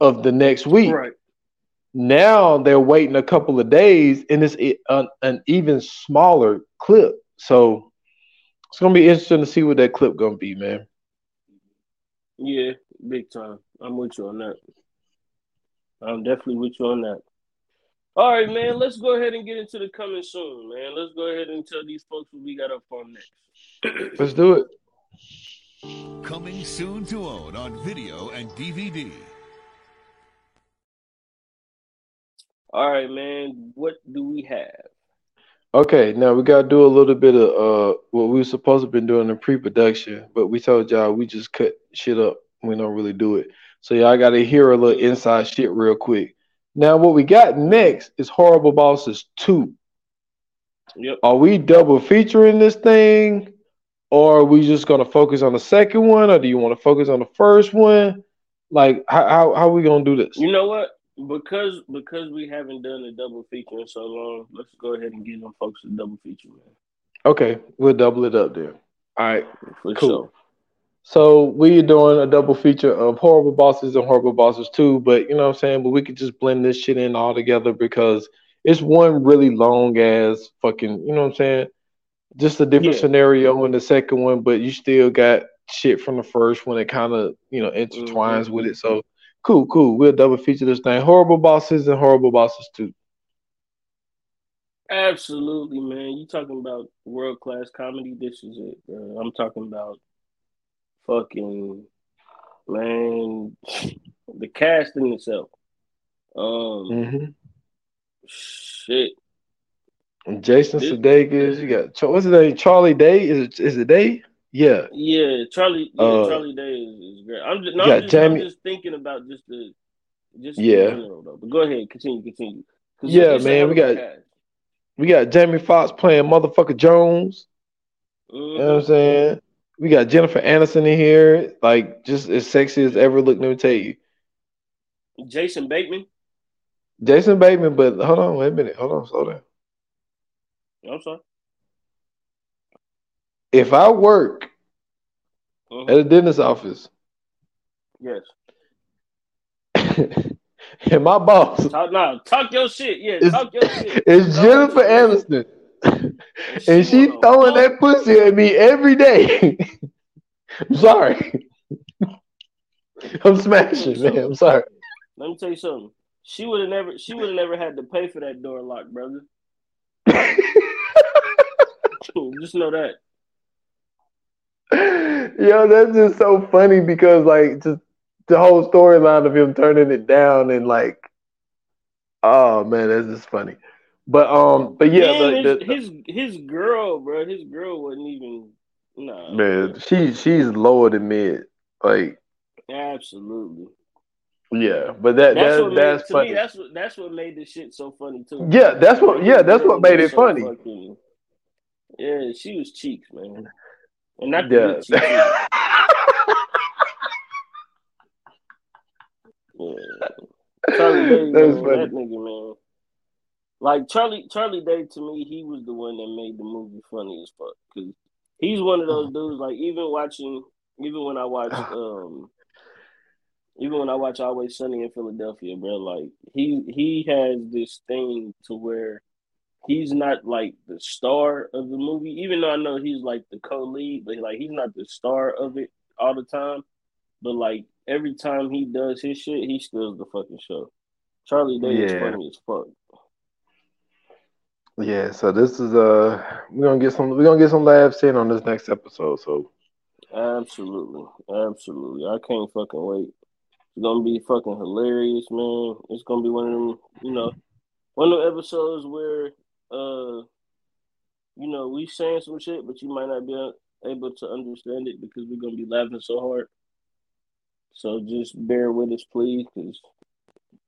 of the next week. Right. Now they're waiting a couple of days, and it's an, an even smaller clip. So it's gonna be interesting to see what that clip gonna be, man. Yeah, big time. I'm with you on that. I'm definitely with you on that. All right, man. Let's go ahead and get into the coming soon, man. Let's go ahead and tell these folks what we got up on next. [CLEARS THROAT] Let's do it. Coming soon to own on video and DVD. All right, man. What do we have? Okay, now we gotta do a little bit of uh what we were supposed to been doing in pre-production, but we told y'all we just cut shit up. We don't really do it. So y'all gotta hear a little inside shit real quick. Now what we got next is Horrible Bosses 2. Yep. Are we double featuring this thing? Or are we just gonna focus on the second one, or do you want to focus on the first one? Like how how, how are we gonna do this? You know what? Because because we haven't done a double feature in so long, let's go ahead and give them folks a double feature, man. Okay, we'll double it up there. All right. For Cool. sure. So we are doing a double feature of horrible bosses and horrible bosses too, but you know what I'm saying? But we could just blend this shit in all together because it's one really long ass fucking, you know what I'm saying? Just a different Yeah. scenario in the second one, but you still got shit from the first one that kind of, you know, Mm-hmm. intertwines with it. So cool, cool. We'll double feature this thing. Horrible bosses and horrible bosses too. Absolutely, man. You talking about world class comedy? This is it, bro. I'm talking about fucking man, [LAUGHS] the casting itself. Um, hmm shit. Jason This- Sudeikis, you got what's his name? Charlie Day? Is it is it Day? Yeah. Yeah, Charlie. Yeah, Uh, Charlie Day is, is great. I'm just, no, I'm, just I'm just thinking about just the, just Yeah. general though. But go ahead, continue, continue. Yeah, man, we got-. We got Jamie Foxx playing motherfucker Jones. You know what I'm Mhm. saying? We got Jennifer Aniston in here, like just as sexy as ever. Look, let me tell you, Jason Bateman. Jason Bateman. But hold on, wait a minute, hold on, slow down. I'm sorry. If I work Mhm. at a dentist office Yes. [LAUGHS] and my boss Talk now. Talk your shit. Yeah, It's- talk your shit. [LAUGHS] is No, Jennifer it's- Aniston, and she throwing that pussy at me every day, I'm [LAUGHS] sorry. I'm smashing, man. I'm sorry. Let me tell you something. She would have never. She would have never had to pay for that door lock, brother. Just know that. Yo, that's just so funny because like just the whole storyline of him turning it down and like, oh man, that's just funny. But um, but yeah, Man, the, the, his, his girl, bro. His girl wasn't even. Nah, man, she she's lower than mid. Like, Absolutely. yeah, but that That's that what that's made, to funny. me. That's what that's what made this shit so funny too. Yeah, that's what- yeah, that's what made it funny. fucking- yeah, she was cheeks, man, and not the yeah. either. [LAUGHS] Yeah. Charlie Day, That's man, that nigga, man. Like Charlie, Charlie Day to me, he was the one that made the movie funny as fuck. Cause he's one of those dudes. Like even watching, even when I watch, [SIGHS] um, even when I watch Always Sunny in Philadelphia, bro, like he he has this thing to where he's not like the star of the movie. Even though I know he's like the co-lead, but like he's not the star of it all the time. But like every time he does his shit, he steals the fucking show. Charlie Day is funny as fuck. Yeah, so this is uh we're gonna get some we're gonna get some laughs in on this next episode. So Absolutely, absolutely. I can't fucking wait. It's gonna be fucking hilarious, man. It's gonna be one of them, you know, one of the episodes where, uh, you know, we saying some shit, but you might not be able to understand it because we're gonna be laughing so hard. So just bear with us, please, because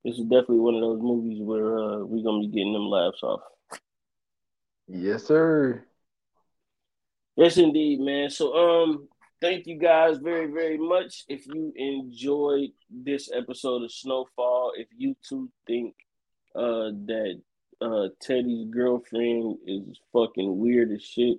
this is definitely one of those movies where uh, we're gonna be getting them laughs off. yes, sir. Yes, indeed, man. So, um, thank you guys very, very much. If you enjoyed this episode of Snowfall, if you too think uh that uh Teddy's girlfriend is fucking weird as shit,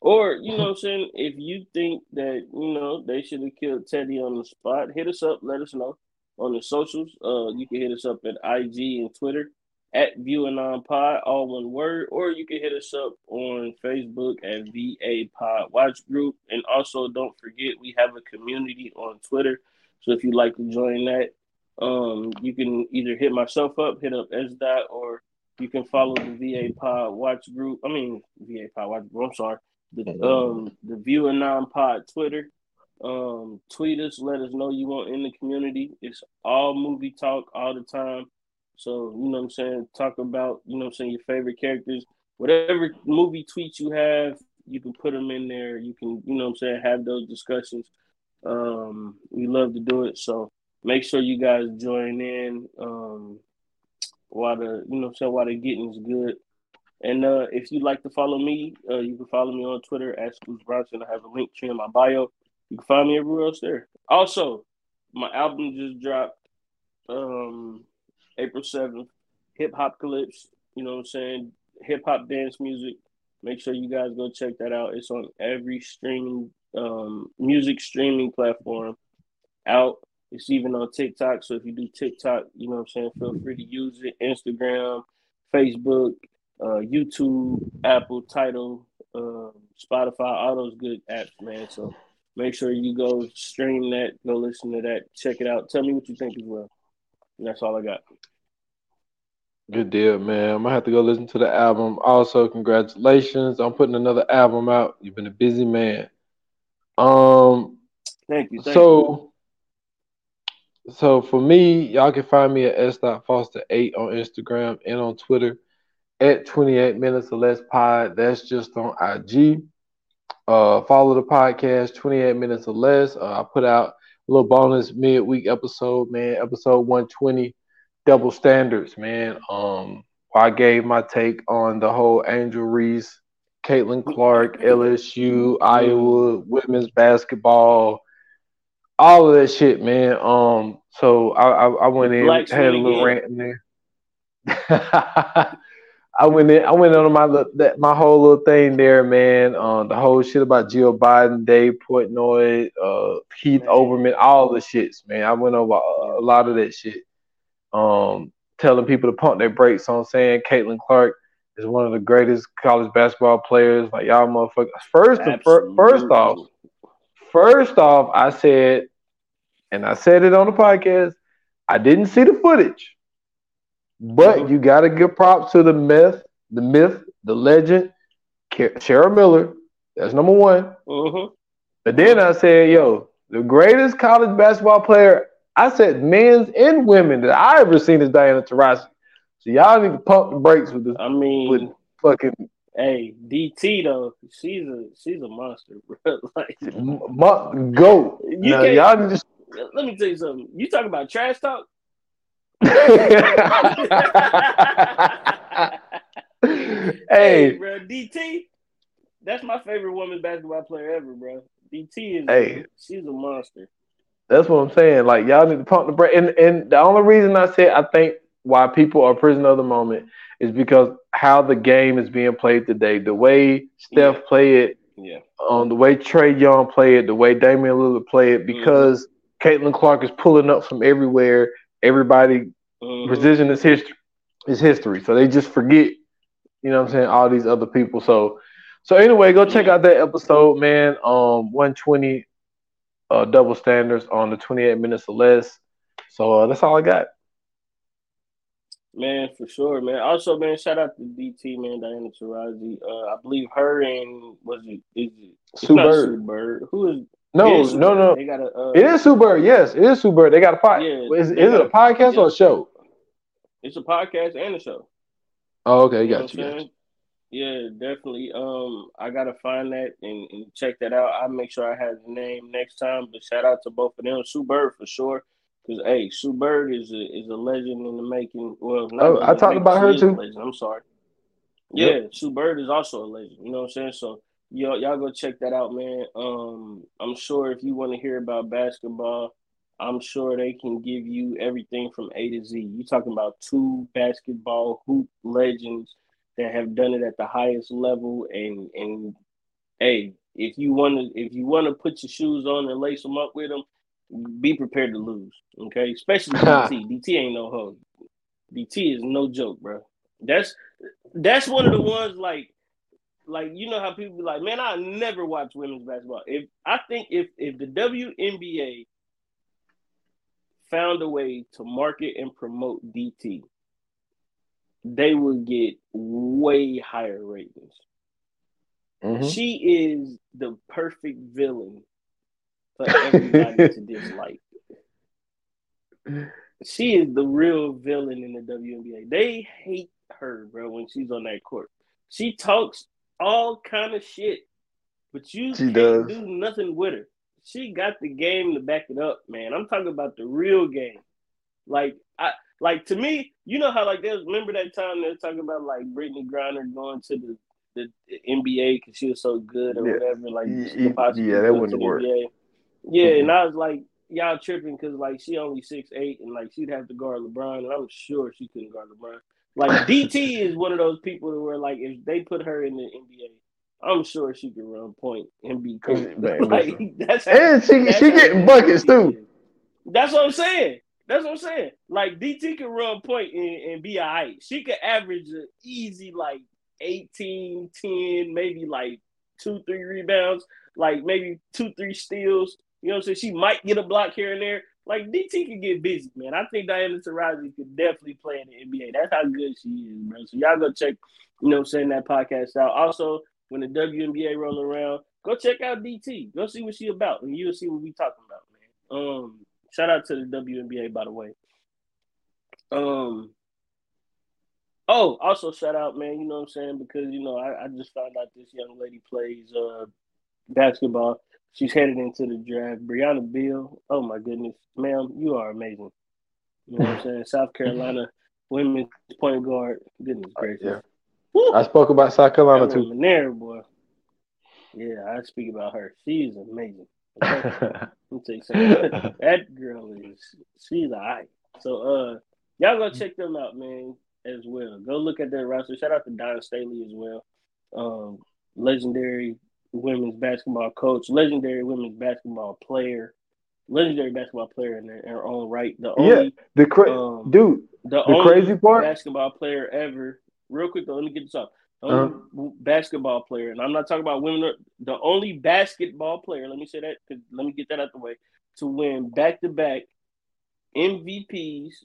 or you know what I'm saying, if you think that you know they should have killed Teddy on the spot, hit us up. Let us know on the socials. Uh, you can hit us up at IG and Twitter at ViewAnon Pod, all one word, or you can hit us up on Facebook at VA Pod Watch Group. And also, don't forget we have a community on Twitter. So if you'd like to join that, um, you can either hit myself up, hit up S Dot, or you can follow the VA Pod Watch Group. I mean VA Pod Watch Group. I'm sorry, the um the View and Non Pod Twitter. Um, tweet us, let us know you want in the community. It's all movie talk all the time. So, you know what I'm saying? Talk about, you know what I'm saying, your favorite characters. whatever movie tweets you have, you can put them in there. You can, you know what I'm saying, have those discussions. Um, we love to do it. So make sure you guys join in um, while the, you know saying, while the getting is good. And uh, if you'd like to follow me, uh, you can follow me on Twitter at Scoots Bronson. I have a link tree in my bio. You can find me everywhere else there. Also, my album just dropped um, April 7th. Hip Hop Calypse, you know what I'm saying? Hip hop dance music. Make sure you guys go check that out. It's on every streaming um, music streaming platform out. It's even on TikTok. So if you do TikTok, you know what I'm saying, feel free to use it. Instagram, Facebook, uh, YouTube, Apple, Tidal, uh, Spotify, all those good apps, man. So make sure you go stream that, go listen to that, check it out. Tell me what you think as well. And that's all I got. Good deal, man. I'm gonna have to go listen to the album. Also, congratulations on putting another album out. You've been a busy man. Um, thank you. Thank so, you. So for me, y'all can find me at. Foster eight on Instagram and on Twitter at 28 minutes or less pod. That's just on IG. Uh, follow the podcast 28 minutes or less. Uh, I put out a little bonus midweek episode, man. Episode 120 double standards, man. Um, I gave my take on the whole Angel Reese, Caitlin Clark, LSU, Iowa women's basketball, all of that shit, man. Um, so I I, I went in, had a little rant in there. [LAUGHS] I went in, I went on my that my whole little thing there, man. Um, the whole shit about Jill Biden, Dave Portnoy, uh, Keith Olbermann, all the shits, man. I went over a, a lot of that shit um, telling people to pump their brakes on saying Caitlin Clark is one of the greatest college basketball players. Like y'all motherfuckers. First, fir- first off, first off, I said, and I said it on the podcast. I didn't see the footage, but mm-hmm. you got to give props to the myth, the myth, the legend, Cheryl Miller. That's number one. Mm-hmm. But then I said, yo, the greatest college basketball player I said men's and women that I ever seen is Diana Taurasi. So y'all need to pump the brakes with this. I mean, with fucking. Hey, DT though, she's a she's a monster, [LAUGHS] bro. like, go. You now, y'all to. Let me tell you something. You talk about trash talk. [LAUGHS] hey, hey, bro, DT. That's my favorite women's basketball player ever, bro. DT is. Hey, she's a monster. That's what I'm saying. Like y'all need to pump the brake. And and the only reason I said I think why people are prisoner of the moment is because how the game is being played today. The way Steph yeah. play it, yeah. Um, the way Trae Young play it, the way Damian Lillard play it, because mm-hmm. Caitlin Clark is pulling up from everywhere. Everybody mm-hmm. precision is history is history. So they just forget, you know what I'm saying, all these other people. So so anyway, go check out that episode, man. Um 120 uh, double standards on the 28 minutes or less. So uh, that's all I got. Man, for sure, man. Also, man, shout out to DT, man, Diana Taurasi. Uh, I believe her and was it is it Sue Bird. Sue Bird. Who is no, is no, no. They got a. Uh, it is Sue Bird. Yes, it is Sue Bird. They got a podcast. Yeah, is, is it a podcast yeah. or a show? It's a podcast and a show. Oh, okay, you got you. Yeah, definitely. Um, I gotta find that and, and, check that out. I'll make sure I have the name next time. But shout out to both of them, Sue Bird for sure. Because hey, Sue Bird is a is a legend in the making. Well, oh, I talked about her too. I'm sorry. Yeah, yep. Sue Bird is also a legend. You know what I'm saying? So y'all y'all go check that out, man. Um, I'm sure if you want to hear about basketball, I'm sure they can give you everything from A to Z. You talking about two basketball hoop legends that have done it at the highest level and and hey if you want to if you want to put your shoes on and lace them up with them be prepared to lose okay? Especially [LAUGHS] dt dt ain't no hoe. Dt is no joke bro. That's that's one of the ones like like you know how people be like man i never watch women's basketball. If i think if if the WNBA found a way to market and promote dt they would get way higher ratings. Mm-hmm. She is the perfect villain for everybody to dislike. She is the real villain in the WNBA. They hate her, bro, when she's on that court. She talks all kind of shit, but you She can't does. do nothing with her. She got the game to back it up, man. I'm talking about the real game. Like I like to me, you know how like there's remember that time they were talking about like Brittney Griner going to the, the, NBA because she was so good or Yeah. whatever. Like Y- she could y- possibly yeah, that wouldn't work. NBA. Yeah, Mhm. and I was like, y'all tripping because like she only six eight and like she'd have to guard LeBron, and I'm sure she couldn't guard LeBron. Like [LAUGHS] DT is one of those people where like if they put her in the NBA, I'm sure she could run point and be. [LAUGHS] Man, like that's how, And she that's she getting buckets too. That's what I'm saying. That's what I'm saying. Like DT can run point and, and be alright. She could average an easy like 18, 10, maybe like two, three rebounds, like maybe two, three steals. You know what I'm saying? She might get a block here and there. Like DT can get busy, man. I think Diana Taurasi could definitely play in the NBA. That's how good she is, bro. So y'all go check, you know what I'm saying, that podcast out. Also, when the WNBA roll around, go check out DT. Go see what she about, and you'll see what we talking about, man. Um, shout out to the WNBA, by the way. Um, oh, also shout out, man. You know what I'm saying because you know I, I just found out this young lady plays uh basketball. She's headed into the draft. Brianna Beal. Oh my goodness, ma'am, you are amazing. You know what I'm saying? South Carolina women's point guard. Goodness gracious. Yeah. Woo! I spoke about South Carolina too. woman there, boy. Yeah, I speak about her. She's amazing. Okay? [LAUGHS] Let me tell you something. [LAUGHS] that girl is she's alright. So uh y'all go check them out, man, as well. Go look at their roster. Shout out to Dawn Staley as well. Um, legendary women's basketball coach, legendary women's basketball player, legendary basketball player in their, her own right. The Yeah. only the cra- um, dude, the, the only crazy part- basketball player ever. Real quick though, let me get this off. The only Uh-huh. basketball player, and I'm not talking about women. The only basketball player. Let me say that. 'cause- Let me get that out the way. To win back to back MVPs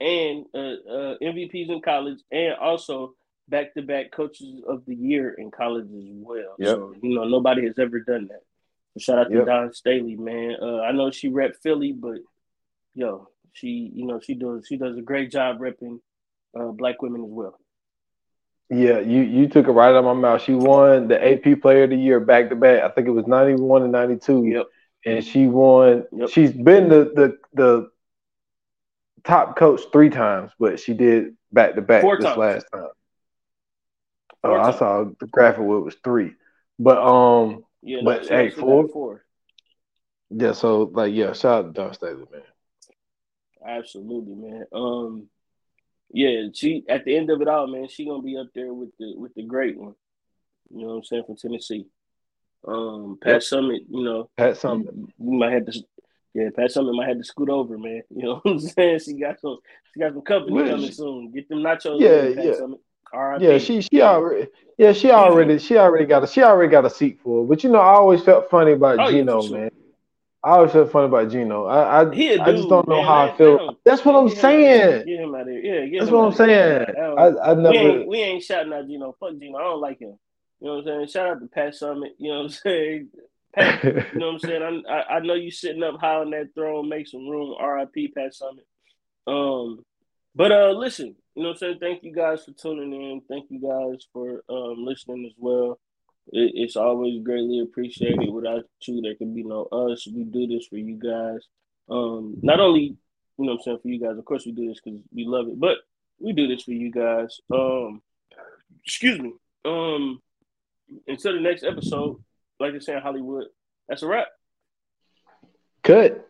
and uh, uh, MVPs in college, and also back to back coaches of the year in college as well. Yep. So you know nobody has ever done that. So shout out to Yep. Dawn Staley, man. Uh, I know she rep Philly, but yo, she you know she does she does a great job repping uh, black women as well. Yeah, you you took it right out of my mouth. She won the AP Player of the Year back to back. I think it was ninety one and ninety two. Yep. And she won. Yep. She's been the the the top coach three times, but she did back to back this times. last time. Oh, I saw the graphic where it was three, but um, Yeah, But, hey, four- four. yeah. So like, yeah, shout out to Dawn Staley, man. Absolutely, man. Um, yeah, she at the end of it all, man, she gonna be up there with the with the great one. You know what I'm saying from Tennessee. Um, Pat Yep. Summitt, you know, Pat you, you might have to, yeah, Pat Summitt might have to scoot over, man. [LAUGHS] You know what I'm saying? She got some, she got some company Well, coming soon. Get them nachos, Yeah, in, Pat yeah. Summitt. R.I.P. Yeah, she she already yeah she already she already got a she already got a seat for it. But you know, I always felt funny about Oh, yeah, Gino, for sure. man. I always felt funny about Gino. I I, a I just don't know man. how I feel. him- That's what I'm Get him out of here. saying. Get him out of here. Yeah, That's what I'm saying. I I I we never. ain't we ain't shouting out Gino. Fuck Gino. I don't like him. You know what I'm saying? Shout out to Pat Summitt. You know what I'm [LAUGHS] saying? Pat, you know what I'm saying? I, I I know you sitting up high on that throne. Make some room. R.I.P. Pat Summitt. Um, but uh, listen. You know what I'm saying? Thank you guys for tuning in. Thank you guys for um listening as well. It, it's always greatly appreciated. Without you, there could be no us. We do this for you guys. Um, not only you know what I'm saying for you guys. Of course, we do this because we love it, but we do this for you guys. Um, excuse me. Um, until the next episode, like I said Hollywood, that's a wrap. Cut.